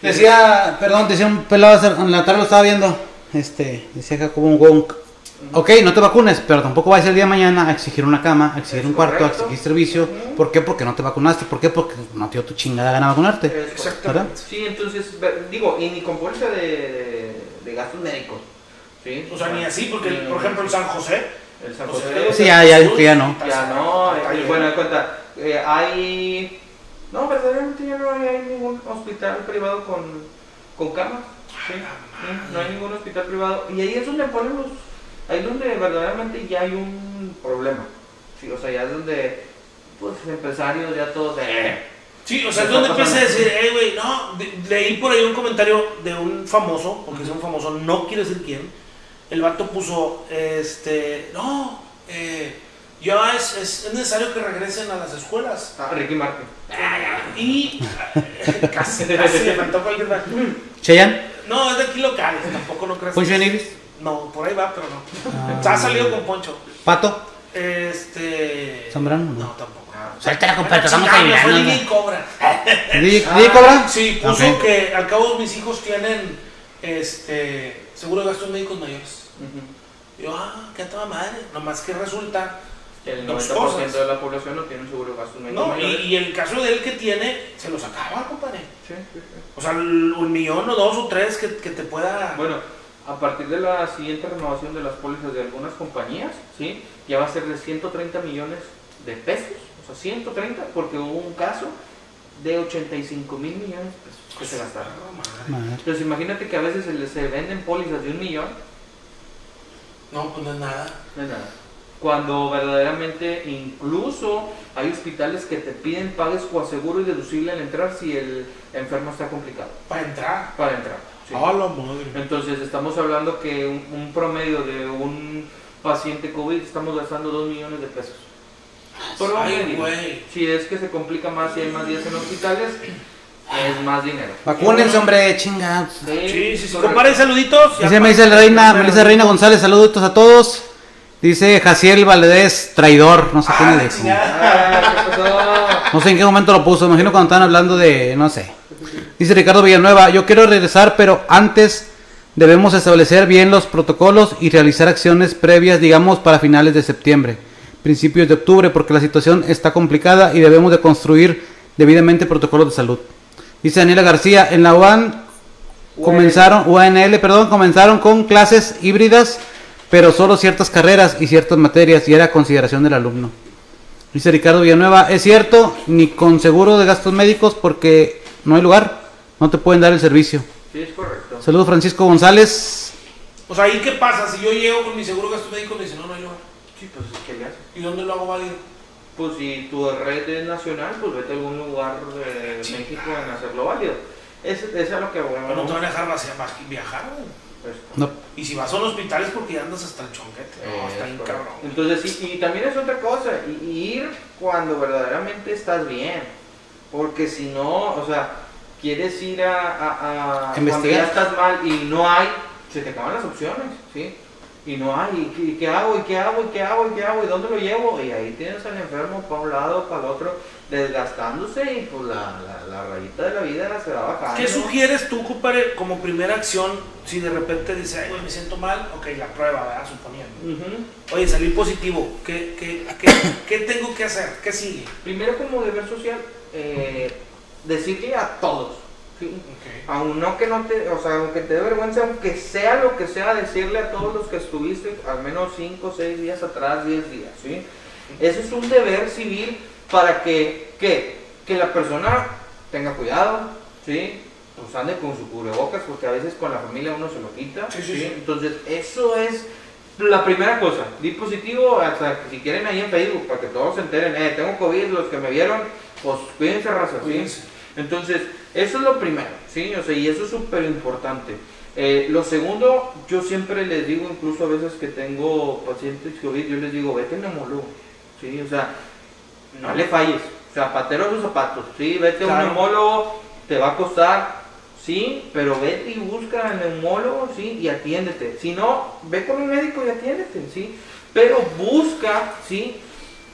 Decía, perdón, decía un pelado en la tarde lo estaba viendo. Este, decía Jacobo un. Ok, no te vacunes, pero tampoco vayas el día de mañana a exigir una cama, a exigir Es un cuarto, a exigir servicio. ¿Por qué? Porque no te vacunaste. ¿Por qué? Porque no te dio tu chingada gana vacunarte. Exactamente. Sí, entonces, digo, y ni con bolsa de, de, de gastos médicos, ¿sí? O sea, ni así, porque, por ejemplo, el San José. el San José, Sí, ya, ya, no. ya no, eh, bueno, de cuenta, eh, hay, no, verdaderamente ya no hay, hay ningún hospital privado con, con camas, ¿sí? Mm, no hay ningún hospital privado, y ahí es donde ponemos, ahí es donde verdaderamente ya hay un problema, sí, o sea, ya es donde, pues, empresarios ya todos de... Sí, o sea, es donde empieza a decir, hey, güey, no, leí por ahí un comentario de un famoso, porque es un famoso, no quiero decir quién. El vato puso, este, no, eh, ya es, es, es necesario que regresen a las escuelas. Ah, Ricky Martin. Y casi, casi le faltó cualquier Cheyan, No, es de aquí local, tampoco no crees. Nigris, No, por ahí va, pero no. Ah. O sea, ha salido con Poncho. Pato, Este. Zambrano, no. Tampoco. Suéltala, Bueno, compadre, estamos chingado, me fue. DJ Cobra. ¿DJ Ah, Cobra? Sí, puso que al cabo mis hijos tienen este seguro de gastos médicos mayores. Yo, ah, qué toda madre. Nomás que resulta. El Dos 90% cosas. de la población no tiene un seguro de gastos médicos No, y, mayores. y el caso de él que tiene, se los acaba, compadre. Sí, sí, sí. O sea, un millón o dos o tres que, que te pueda. Bueno, a partir de la siguiente renovación de las pólizas de algunas compañías, ¿sí? ya va a ser de 130 millones de pesos, o sea, 130, porque hubo un caso de 85 mil millones de pesos que se gastaron. Entonces imagínate que a veces se, les- se venden pólizas de un millón, No, pues no es nada. no es nada. Cuando verdaderamente incluso hay hospitales que te piden pagues coaseguro y deducible al entrar si el enfermo está complicado Para entrar. para entrar. ¿Sí? A la madre. Entonces estamos hablando que un, un promedio de un paciente COVID estamos gastando 2 millones de pesos. Por Ay, promedio. güey. Si es que se complica más y hay más días en hospitales, es más dinero. Vacúnense, hombre, chinga. Sí, sí, sí. Compadre, saluditos. Dice, me para- dice la reina, Melissa Reina González, saluditos a todos. Dice Jaciel Valedez, traidor, no sé quién Ah, es eso. Ah, ¿qué pasó? No sé en qué momento lo puso, imagino cuando estaban hablando de, no sé. Dice Ricardo Villanueva, yo quiero regresar, pero antes debemos establecer bien los protocolos y realizar acciones previas, digamos, para finales de septiembre, principios de octubre, porque la situación está complicada y debemos de construir debidamente protocolos de salud. Dice Daniela García, en la UAN comenzaron, UANL, perdón, comenzaron con clases híbridas, pero solo ciertas carreras y ciertas materias y era consideración del alumno. Dice Ricardo Villanueva, es cierto, ni con seguro de gastos médicos porque no hay lugar, no te pueden dar el servicio. Sí, es correcto. Saludos Francisco González. O sea, ¿y qué pasa? Si yo llego con mi seguro de gastos médicos, me dicen, no, no hay lugar. Sí, pues ¿qué le haces? ¿Y dónde lo hago válido? Pues si tu red es nacional, pues vete a algún lugar de Sí. México en hacerlo válido. Es, es a lo que Pero no te bueno, van a dejar viajar, güey. pues, No, Y si vas a un hospital es porque ya andas hasta el chonquete. No, Es correcto. cabrón. Entonces, y, y también es otra cosa, y, y ir cuando verdaderamente estás bien. Porque si no, o sea, quieres ir a, a, a- cuando Investigar. ya estás mal y no hay, se te acaban las opciones, ¿sí? Y no hay, ¿y qué, qué hago? ¿Y qué hago? ¿Y qué hago? ¿Y qué hago? ¿Y dónde lo llevo? Y ahí tienes al enfermo para un lado, para el otro, desgastándose y pues la, la, la rayita de la vida se va bajando. ¿Qué sugieres tú, compadre, como primera acción si de repente dice, ay, güey, me siento mal? Ok, la prueba, ¿verdad? Suponiendo. Ujú. Oye, salí positivo. ¿Qué, qué, qué, qué tengo que hacer? ¿Qué sigue? Primero como deber social, eh, decirle a todos, ¿sí? Aun no que no te, o sea, aunque te dé vergüenza, aunque sea lo que sea, decirle a todos los que estuviste al menos 5 o 6 días atrás, 10 días, ¿sí? Eso es un deber civil para que, ¿qué? que la persona tenga cuidado, ¿sí? Pues ande con su cubrebocas, porque a veces con la familia uno se lo quita, Sí, sí, sí. Entonces, eso es la primera cosa. Di positivo, hasta si quieren ahí en Facebook, para que todos se enteren, eh, tengo COVID, los que me vieron, pues cuídense, raza, ¿sí? Entonces, eso es lo primero, ¿sí? O sea, y eso es súper importante. Eh, lo segundo, yo siempre les digo, incluso a veces que tengo pacientes COVID, yo les digo, vete neumólogo, ¿sí? O sea, no le falles. Zapatero a sus zapatos, ¿sí? Vete a un Claro. neumólogo, te va a costar, ¿sí? Pero vete y busca al neumólogo, ¿sí? Y atiéndete. Si no, ve con un médico y atiéndete, ¿sí? Pero busca, ¿sí?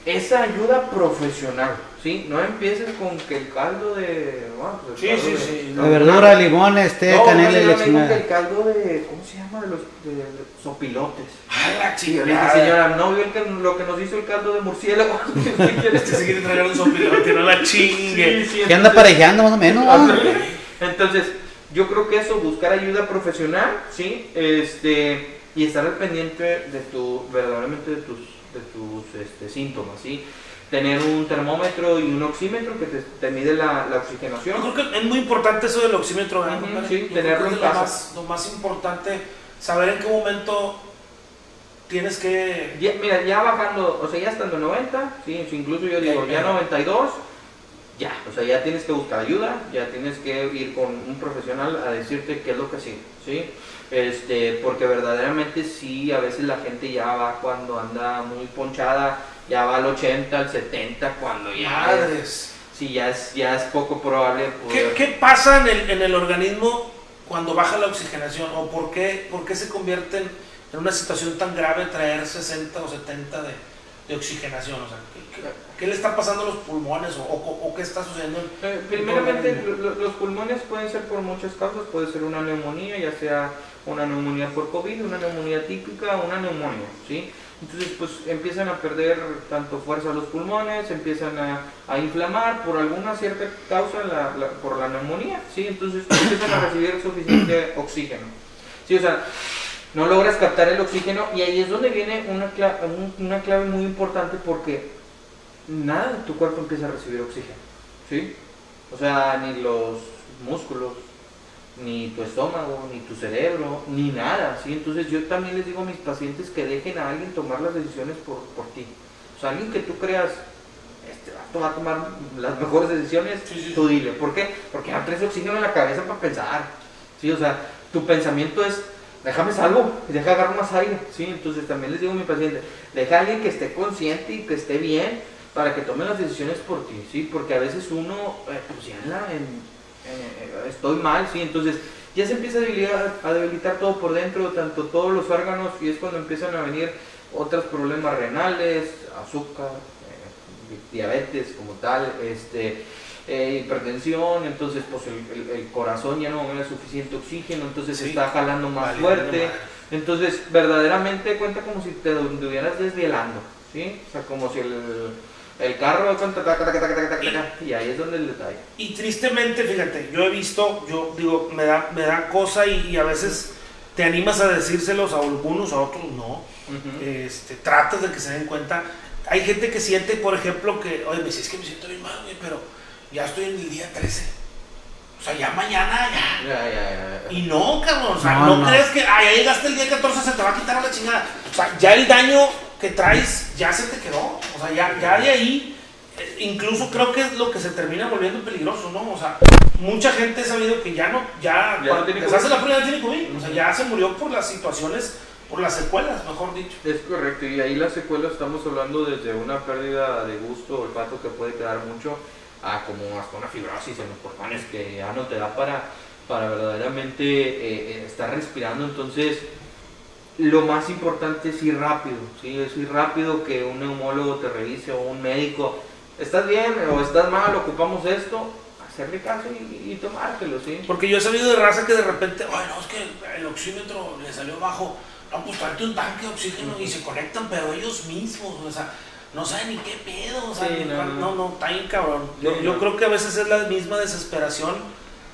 Esa ayuda profesional, ¿sí? No empieces con que el caldo de... bueno, pues el Sí, caldo sí, de- sí. La verdura, limones, té, no, canela no, y que chingada. el caldo de... ¿Cómo se llama? De los de, de sopilotes. Ay, la yo le dije, chingada. señora, no vio el que- lo que nos hizo el caldo de murciélago. ¿Qué quieres Este se quiere traer un sopilote, no la chingue. Sí, sí, Que anda parejeando más o menos. ¿no? Entonces, yo creo que eso, buscar ayuda profesional, ¿sí? Este, y estar al pendiente de tu, verdaderamente de tus, de tus este, síntomas, ¿sí? Tener un termómetro y un oxímetro que te, te mide la, la Yo oxigenación. creo que es muy importante eso del oxímetro, ¿verdad, Ujú, compadre? sí, Yo tenerlo en lo casa. más, lo más importante, saber en qué momento tienes que... Ya- mira, ya bajando, o sea, ya estando en 90, ¿sí? incluso yo digo, ya 92, ya, o sea, ya tienes que buscar ayuda, ya tienes que ir con un profesional a decirte qué es lo que sigue, ¿sí? Este, porque verdaderamente sí, a veces la gente ya va cuando anda muy ponchada, ya va al 80, al 70, cuando ya es, sí, ya es, ya es poco probable ¿Qué, poder... qué pasa en el, en el organismo cuando baja la oxigenación? ¿O por qué, por qué se convierte en, una situación tan grave traer 60 o 70 de, de oxigenación? O sea, ¿qué, qué- qué le está pasando a los pulmones o, o- o qué está sucediendo? en- Eh, primeramente, lo- lo- los pulmones pueden ser por muchas causas, puede ser una neumonía, ya sea una neumonía por COVID, una neumonía típica, una neumonía, ¿sí? Entonces, pues empiezan a perder tanto fuerza los pulmones, empiezan a, a inflamar por alguna cierta causa la- la- por la neumonía, ¿sí? Entonces empiezan a recibir suficiente oxígeno, ¿sí? O sea, no logras captar el oxígeno y ahí es donde viene una clave, una clave muy importante porque nada de tu cuerpo empieza a recibir oxígeno, ¿sí? O sea, ni los músculos, ni tu estómago, ni tu cerebro, ni nada, ¿sí? Entonces yo también les digo a mis pacientes que dejen a alguien tomar las decisiones por, por ti. O sea, alguien que tú creas, este vato va a tomar las mejores decisiones, Sí, sí, tú dile. ¿Por qué? Porque no traes oxígeno en la cabeza para pensar, ¿sí? O sea, tu pensamiento es, déjame salvo, deja agarrar más aire, ¿sí? Entonces también les digo a mi paciente, deja a alguien que esté consciente y que esté bien para que tome las decisiones por ti, ¿sí? Porque a veces uno, eh, pues ya en la- en- eh, estoy mal, ¿sí? Entonces ya se empieza a debilitar, a debilitar todo por dentro, tanto todos los órganos, y es cuando empiezan a venir otros problemas renales, azúcar, eh, diabetes como tal, este, eh, hipertensión, entonces pues el, el- el corazón ya no mueve suficiente oxígeno, entonces se Sí. está jalando más fuerte, entonces verdaderamente cuenta como si te estuvieras desvielando, ¿sí? O sea, como si el, el carro cuenta, taca, taca, taca, taca, taca, taca, y ahí es donde el detalle. Y tristemente, fíjate, yo he visto, yo digo, me da, me da cosa y, y a veces te animas a decírselos a algunos, a otros no. este, tratas de que se den cuenta. Hay gente que siente, por ejemplo, que, oye, me dice, es que me siento bien mal, güey, pero ya estoy en el día 13. O sea, ya mañana, ya. Ya, ya, ya, ya. Y no, cabrón, o sea, No, no, no. crees que, ay, ya llegaste el día 14, se te va a quitar a la chingada. O sea, ya el daño que traes ya se te quedó. O sea, ya, ya de ahí, eh, incluso creo que es lo que se termina volviendo peligroso, ¿no? O sea, mucha gente ha sabido que ya no, ya, Ya cuando no hace la ya tiene COVID. O sea, ya se murió por las situaciones, por las secuelas, mejor dicho. Es correcto, y ahí la secuela estamos hablando desde una pérdida de gusto, olfato que puede quedar mucho, a como hasta una fibrosis en los pulmones que ya no te da para, para verdaderamente eh, eh, estar respirando. Entonces, lo más importante es ir rápido, ¿sí? es ir rápido que un neumólogo te revise o un médico, ¿estás bien o estás mal? Ocupamos esto, hacerle caso y, y tomártelo, ¿sí? Porque yo he sabido de raza que de repente, ay, no, es que el oxímetro le salió bajo. No, pues tráete un tanque de oxígeno y se conectan, pero ellos mismos, o sea, no saben ni qué pedo, o sea, Sí, no, no. no, está bien cabrón. Yo, yo creo que a veces es la misma desesperación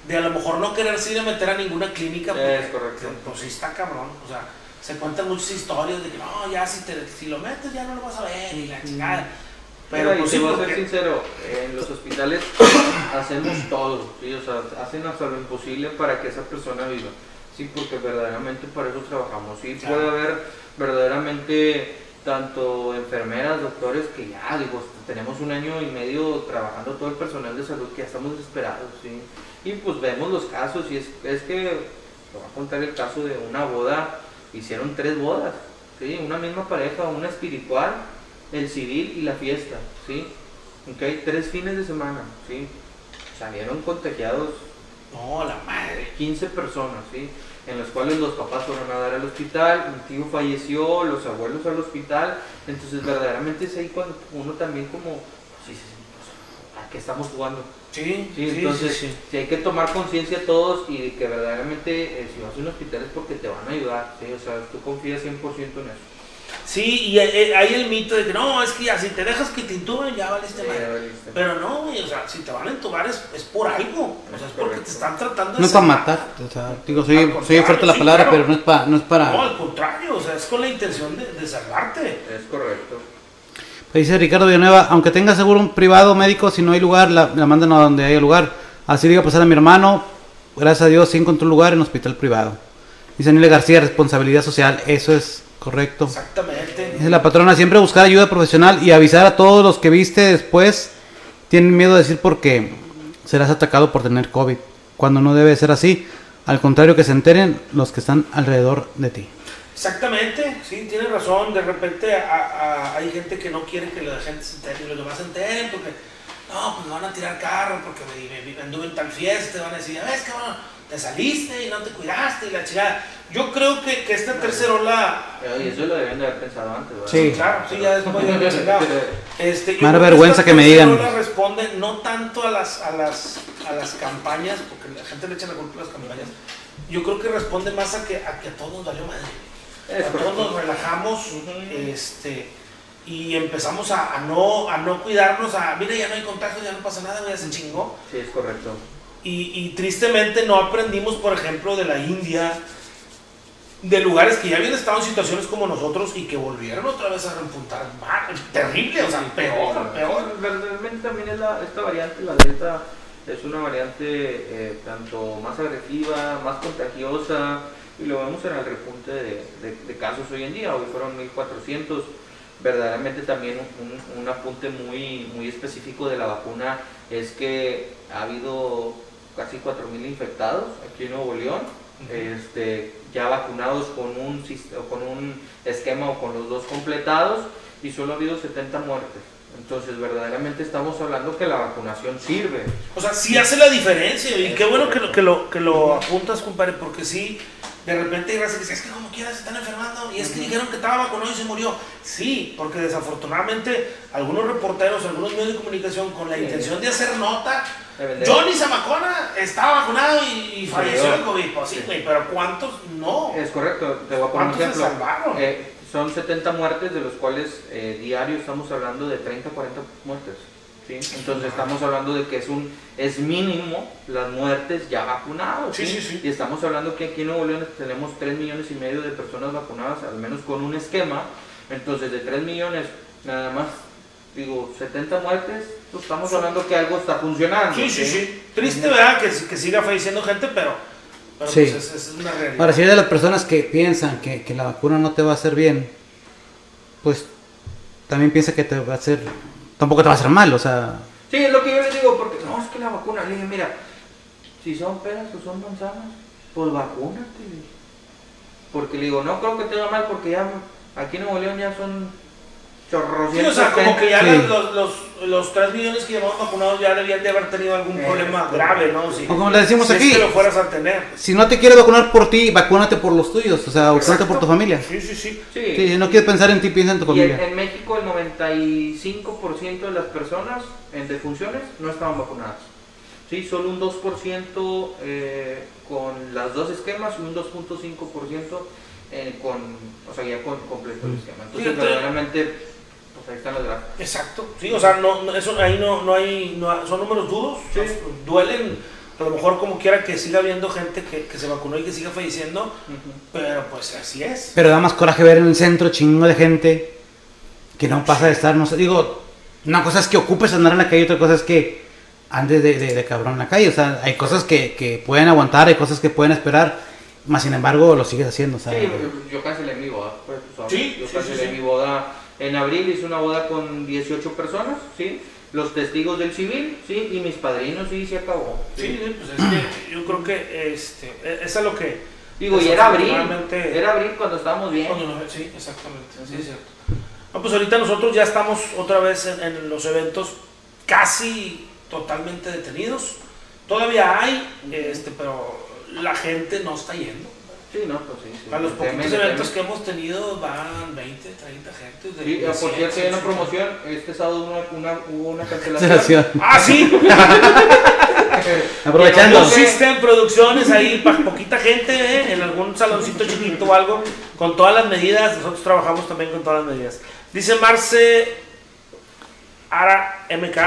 de a lo mejor no quererse ir a meter a ninguna clínica. Porque, Es correcto. Pues sí está cabrón, o sea, se cuentan muchas historias de que no, ya si, te, si lo metes ya no lo vas a ver y la chingada. Pero Mira, y pues te sí, voy a ser porque- sincero, en los hospitales hacemos todo, ¿sí? o sea, hacen hasta lo imposible para que esa persona viva, sí, porque verdaderamente para eso trabajamos, sí, Claro. puede haber verdaderamente tanto enfermeras, doctores, que ya, digo, tenemos un año y medio trabajando todo el personal de salud que ya estamos desesperados, sí, y pues vemos los casos, y es, es que, te voy a contar el caso de una boda, hicieron tres bodas, sí, una misma pareja, una espiritual, el civil y la fiesta, ¿sí? Ok, tres fines de semana, ¿sí? Salieron contagiados No, la madre. 15 personas, ¿sí? En los cuales los papás fueron a dar al hospital, mi tío falleció, los abuelos al hospital, entonces verdaderamente es ahí cuando uno también como, sí, sí, sí, pues, ¿a qué estamos jugando? Sí, Sí, sí, entonces sí, hay que tomar conciencia todos y de que verdaderamente eh, si vas a un hospital es porque te van a ayudar, ¿sí? O sea, tú confías 100% en eso. Sí, y eh, hay el mito de que no, es que ya si te dejas que te intuben ya valiste Sí, valiste. Pero no, güey, o sea, si te van a entubar es, es por algo. O sea, es porque te están tratando de No es para matar, o sea, digo, soy, soy fuerte la sí, palabra, claro. pero no es, para no es No, para... al contrario, o sea, es con la intención de, de salvarte. Es correcto. Dice Ricardo Villanueva, aunque tenga seguro un privado médico, si no hay lugar, la, la mandan a donde haya lugar. Así le iba a pasar a mi hermano, gracias a Dios sí encontró un lugar en hospital privado. Dice Aníbal García, responsabilidad social, eso es correcto. Exactamente. Dice la patrona, siempre buscar ayuda profesional y avisar a todos los que viste después. Tienen miedo de decir porque serás atacado por tener COVID, cuando no debe ser así. Al contrario, que se enteren los que están alrededor de ti. Exactamente, sí, tienes razón. De repente a- a- hay gente que no quiere que la gente se entere y los demás se enteren porque, no, pues me van a tirar carro porque me, me- me anduve en tal fiesta. Van a decir, ves, cabrón, te saliste y no te cuidaste y la chingada. Yo creo que, que esta tercera ola. Pero, y eso lo debían de haber pensado antes, ¿verdad? Sí. Claro, sí, ya después ya me chingaba. Este, que vergüenza esta que me tercera digan. ola responde no tanto a las, a, las, a las campañas, porque la gente le echa la culpa a las campañas. Yo creo que responde más a que a, que a todos nos valió madre. Todos nos relajamos Ujú. este, y empezamos a, a no, a no cuidarnos, a mira, ya no hay contacto, ya no pasa nada, ya se chingó. Sí, es correcto. Y, y tristemente no aprendimos, por ejemplo, de la India, de lugares que ya habían estado en situaciones como nosotros y que volvieron otra vez a repuntar mal, terrible, o sea, peor, peor. Realmente también es la, esta variante, la delta, es una variante eh, tanto más agresiva, más contagiosa, y lo vemos en el repunte de, de- de casos hoy en día. Hoy fueron 1400. Verdaderamente también un, un apunte muy, muy específico de la vacuna es que ha habido casi 4000 infectados aquí en Nuevo León este, ya vacunados con un, con un esquema o con los dos completados y solo ha habido 70 muertes. Entonces, verdaderamente estamos hablando que la vacunación sirve. O sea, sí hace la diferencia y qué bueno que lo, que lo, que lo apuntas, compadre, porque sí, de repente hay raza que dice, es que como quieras se están enfermando y es que dijeron que estaba vacunado y se murió. Sí, porque desafortunadamente algunos reporteros, algunos medios de comunicación con la Sí. intención de hacer nota, De. Johnny Zamacona estaba vacunado y, y falleció de COVID. Pues sí, pero ¿cuántos no? Es correcto, te voy a poner un ¿Cuántos se ejemplo. salvaron? Eh, son 70 muertes, de los cuales eh, diario estamos hablando de 30 40 muertes. ¿Sí? Entonces estamos hablando de que es un es mínimo las muertes ya vacunados. Sí, sí, sí. Y estamos hablando que aquí en Nuevo León tenemos 3 millones y medio de personas vacunadas, al menos con un esquema. Entonces de 3 millones, nada más, digo, 70 muertes, pues estamos hablando que algo está funcionando. Sí, sí, sí. Triste, ¿verdad? Que, que siga falleciendo gente, pero, pero Sí. pues es, es una realidad. Ahora, si eres de las personas que piensan que, que la vacuna no te va a hacer bien, pues también piensa que te va a hacer, tampoco te va a hacer mal, o sea, Sí, es lo que yo les digo, porque no, es que la vacuna, le dije, mira, si son peras o son manzanas, pues vacúnate. Porque le digo, no creo que te haga mal, porque ya aquí en Nuevo León ya son Sí, o sea, como que ya Sí. los, los, los 3 millones que llevamos vacunados ya debían de haber tenido algún Eh, problema grave, ¿no? Si, O como le decimos si aquí. es que lo fueras a tener. Si no te quieres vacunar por ti, vacúnate por los tuyos. O sea, vacúnate por tu familia. Sí, sí, sí. Sí. Sí, si no quieres pensar en ti, piensa en tu Y en, familia. en México el 95% de las personas en defunciones no estaban vacunadas. Sí, solo un 2% eh, con las dos esquemas y un 2.5% eh, con, o sea, ya con completo el esquema. Entonces, Fíjate. verdaderamente, pues ahí están las gráficas. Exacto. Sí, o sea, no, no- eso, ahí no, no, hay, no son números duros. Sí. Duelen, a lo mejor como quiera que siga habiendo gente que, que se vacunó y que siga falleciendo, pero pues así es. Pero da más coraje ver en el centro chingo de gente que no pasa de estar, no sé, digo, una cosa es que ocupes andar en la calle, otra cosa es que andes de, de- de cabrón en la calle. O sea, hay cosas que, que pueden aguantar, hay cosas que pueden esperar, más sin embargo lo sigues haciendo. Sea, Sí, yo, yo cancelé mi boda. Pues, sabes. Sí, yo sí, cancelé sí, sí. mi boda en abril, hice una boda con 18 personas, ¿sí? Los testigos del civil, ¿sí? Y mis padrinos, sí, se acabó. Sí, sí, pues es que yo creo que este, e- eso es lo que... Digo, y era abril. Era abril cuando estábamos bien. Cuando Sí, exactamente, sí, es cierto. No, pues ahorita nosotros ya estamos otra vez en, en los eventos casi totalmente detenidos. Todavía hay, este, pero la gente no está yendo. Sí, no, pues sí. sí. A los poquitos teme. eventos que hemos tenido van 20, 30 gente. de- Sí, de ah, por 100, cierto, hay una 150. promoción. Este sábado una, una- hubo una cancelación. Cancelación. Ah, sí. Aprovechando. No existen producciones ahí para poquita gente, ¿eh? en algún saloncito chiquito o algo, con todas las medidas. Nosotros trabajamos también con todas las medidas. Dice Marce Ara MK,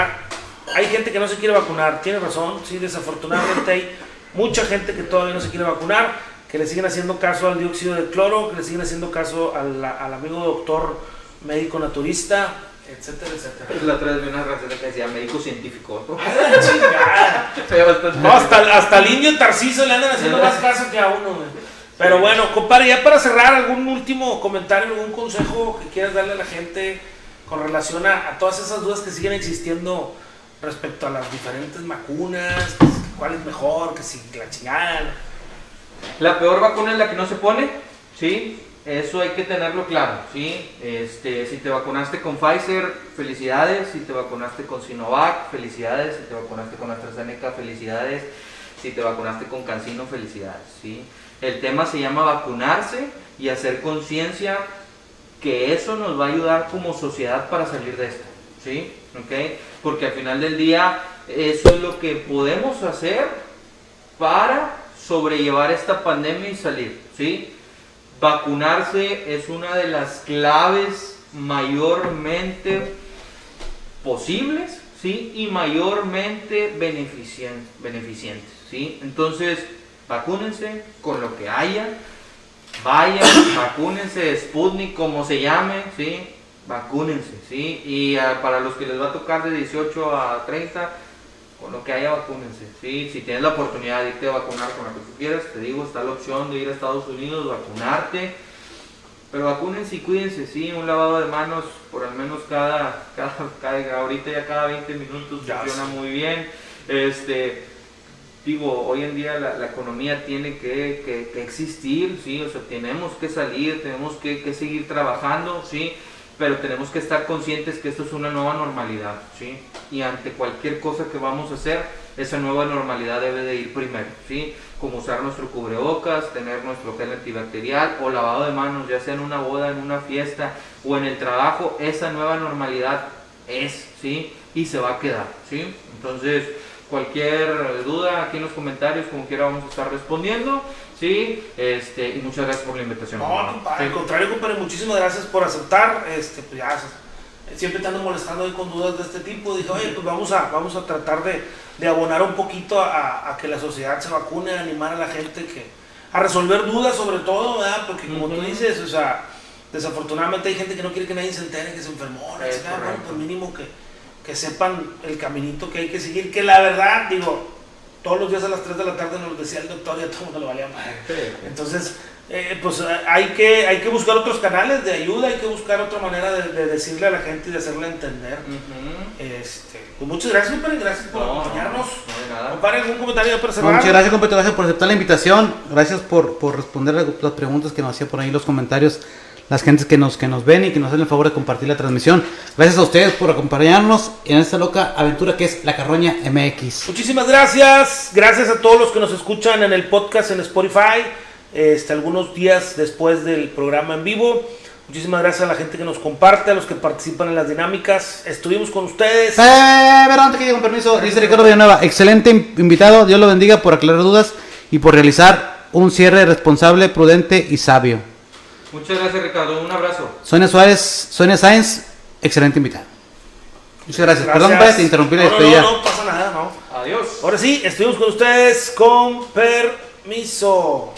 hay gente que no se quiere vacunar. Tiene razón, sí, desafortunadamente hay mucha gente que todavía no se quiere vacunar, que le siguen haciendo caso al dióxido de cloro, que le siguen haciendo caso al, al amigo doctor médico naturista, etcétera, etcétera. La otra vez vi una receta que decía médico científico. Bastante- No, hasta, hasta el indio Tarciso le andan haciendo más caso que a uno, güey. Pero bueno, compadre, ya para cerrar, algún último comentario, algún consejo que quieras darle a la gente con relación a, a todas esas dudas que siguen existiendo respecto a las diferentes vacunas, que si- cuál es mejor, que si la chingada. La peor vacuna es la que no se pone, ¿sí? Eso hay que tenerlo claro, ¿sí? Este, si te vacunaste con Pfizer, felicidades. Si te vacunaste con Sinovac, felicidades. Si te vacunaste con AstraZeneca, felicidades. Si te vacunaste con Cancino, felicidades, ¿sí? El tema se llama vacunarse y hacer conciencia que eso nos va a ayudar como sociedad para salir de esto, ¿sí? ¿Ok? Porque al final del día eso es lo que podemos hacer para sobrellevar esta pandemia y salir, ¿sí? Vacunarse es una de las claves mayormente posibles, ¿sí? Y mayormente beneficien- beneficientes, ¿sí? Entonces, vacúnense con lo que haya, vayan, vacúnense, Sputnik, como se llame, ¿sí? Vacúnense, ¿sí? Y ah, para los que les va a tocar de 18 a 30, con lo que haya, vacúnense, ¿sí? Si tienes la oportunidad de irte a vacunar con lo que tú quieras, te digo, está la opción de ir a Estados Unidos, vacunarte, pero vacúnense y cuídense, ¿sí? Un lavado de manos por al menos cada, cada, cada- ahorita ya cada 20 minutos funciona muy bien, este digo, hoy en día la, la economía tiene que, que- que existir, ¿sí? O sea, tenemos que salir, tenemos que, que seguir trabajando, ¿sí? Pero tenemos que estar conscientes que esto es una nueva normalidad, ¿sí? Y ante cualquier cosa que vamos a hacer, esa nueva normalidad debe de ir primero, ¿sí? Como usar nuestro cubrebocas, tener nuestro gel antibacterial o lavado de manos, ya sea en una boda, en una fiesta o en el trabajo, esa nueva normalidad es, ¿sí? Y se va a quedar, ¿sí? Entonces, cualquier duda aquí en los comentarios, como quiera, vamos a estar respondiendo, ¿sí? Este, y muchas gracias por la invitación. No, compadre, al contrario, compadre, muchísimas gracias por aceptar. Este, pues ya, siempre te ando molestando ahí con dudas de este tipo. Dije, oye, pues vamos a, vamos a tratar de, de abonar un poquito a, a que la sociedad se vacune, a animar a la gente que, a resolver dudas sobre todo, ¿verdad? Porque como tú dices, o sea, desafortunadamente hay gente que no quiere que nadie se entere que se enfermó, la Es bueno, pues mínimo que, que sepan el caminito que hay que seguir, que la verdad, digo, todos los días a las 3 de la tarde nos lo decía el doctor y a todo el mundo le valía madre. Entonces, eh, pues eh, hay que, hay que buscar otros canales de ayuda, hay que buscar otra manera de, de decirle a la gente y de hacerle entender. Ujú. Este, pues muchas gracias, compadre, gracias por No, acompañarnos. no de nada. Compadre, ¿algún comentario para cerrar? muchas gracias, compadre, gracias por aceptar la invitación. Gracias por, por responder las preguntas que nos hacía por ahí los comentarios las gentes que nos, que nos ven y que nos hacen el favor de compartir la transmisión. Gracias a ustedes por acompañarnos en esta loca aventura que es La Carroña MX. Muchísimas gracias. Gracias a todos los que nos escuchan en el podcast en Spotify. Este, algunos días después del programa en vivo. Muchísimas gracias a la gente que nos comparte, a los que participan en las dinámicas. Estuvimos con ustedes. Eh, pero antes que llegue con permiso, dice Ricardo Villanueva, excelente in- invitado, Dios lo bendiga por aclarar dudas y por realizar un cierre responsable, prudente y sabio. Muchas gracias, Ricardo. Un abrazo. Sonia Suárez, Sonia Sáenz, excelente invitado. Muchas gracias. Perdón, Gracias. te interrumpí la No, no, despedida. No, no, pasa nada, no. Adiós. Ahora sí, estuvimos con ustedes con permiso.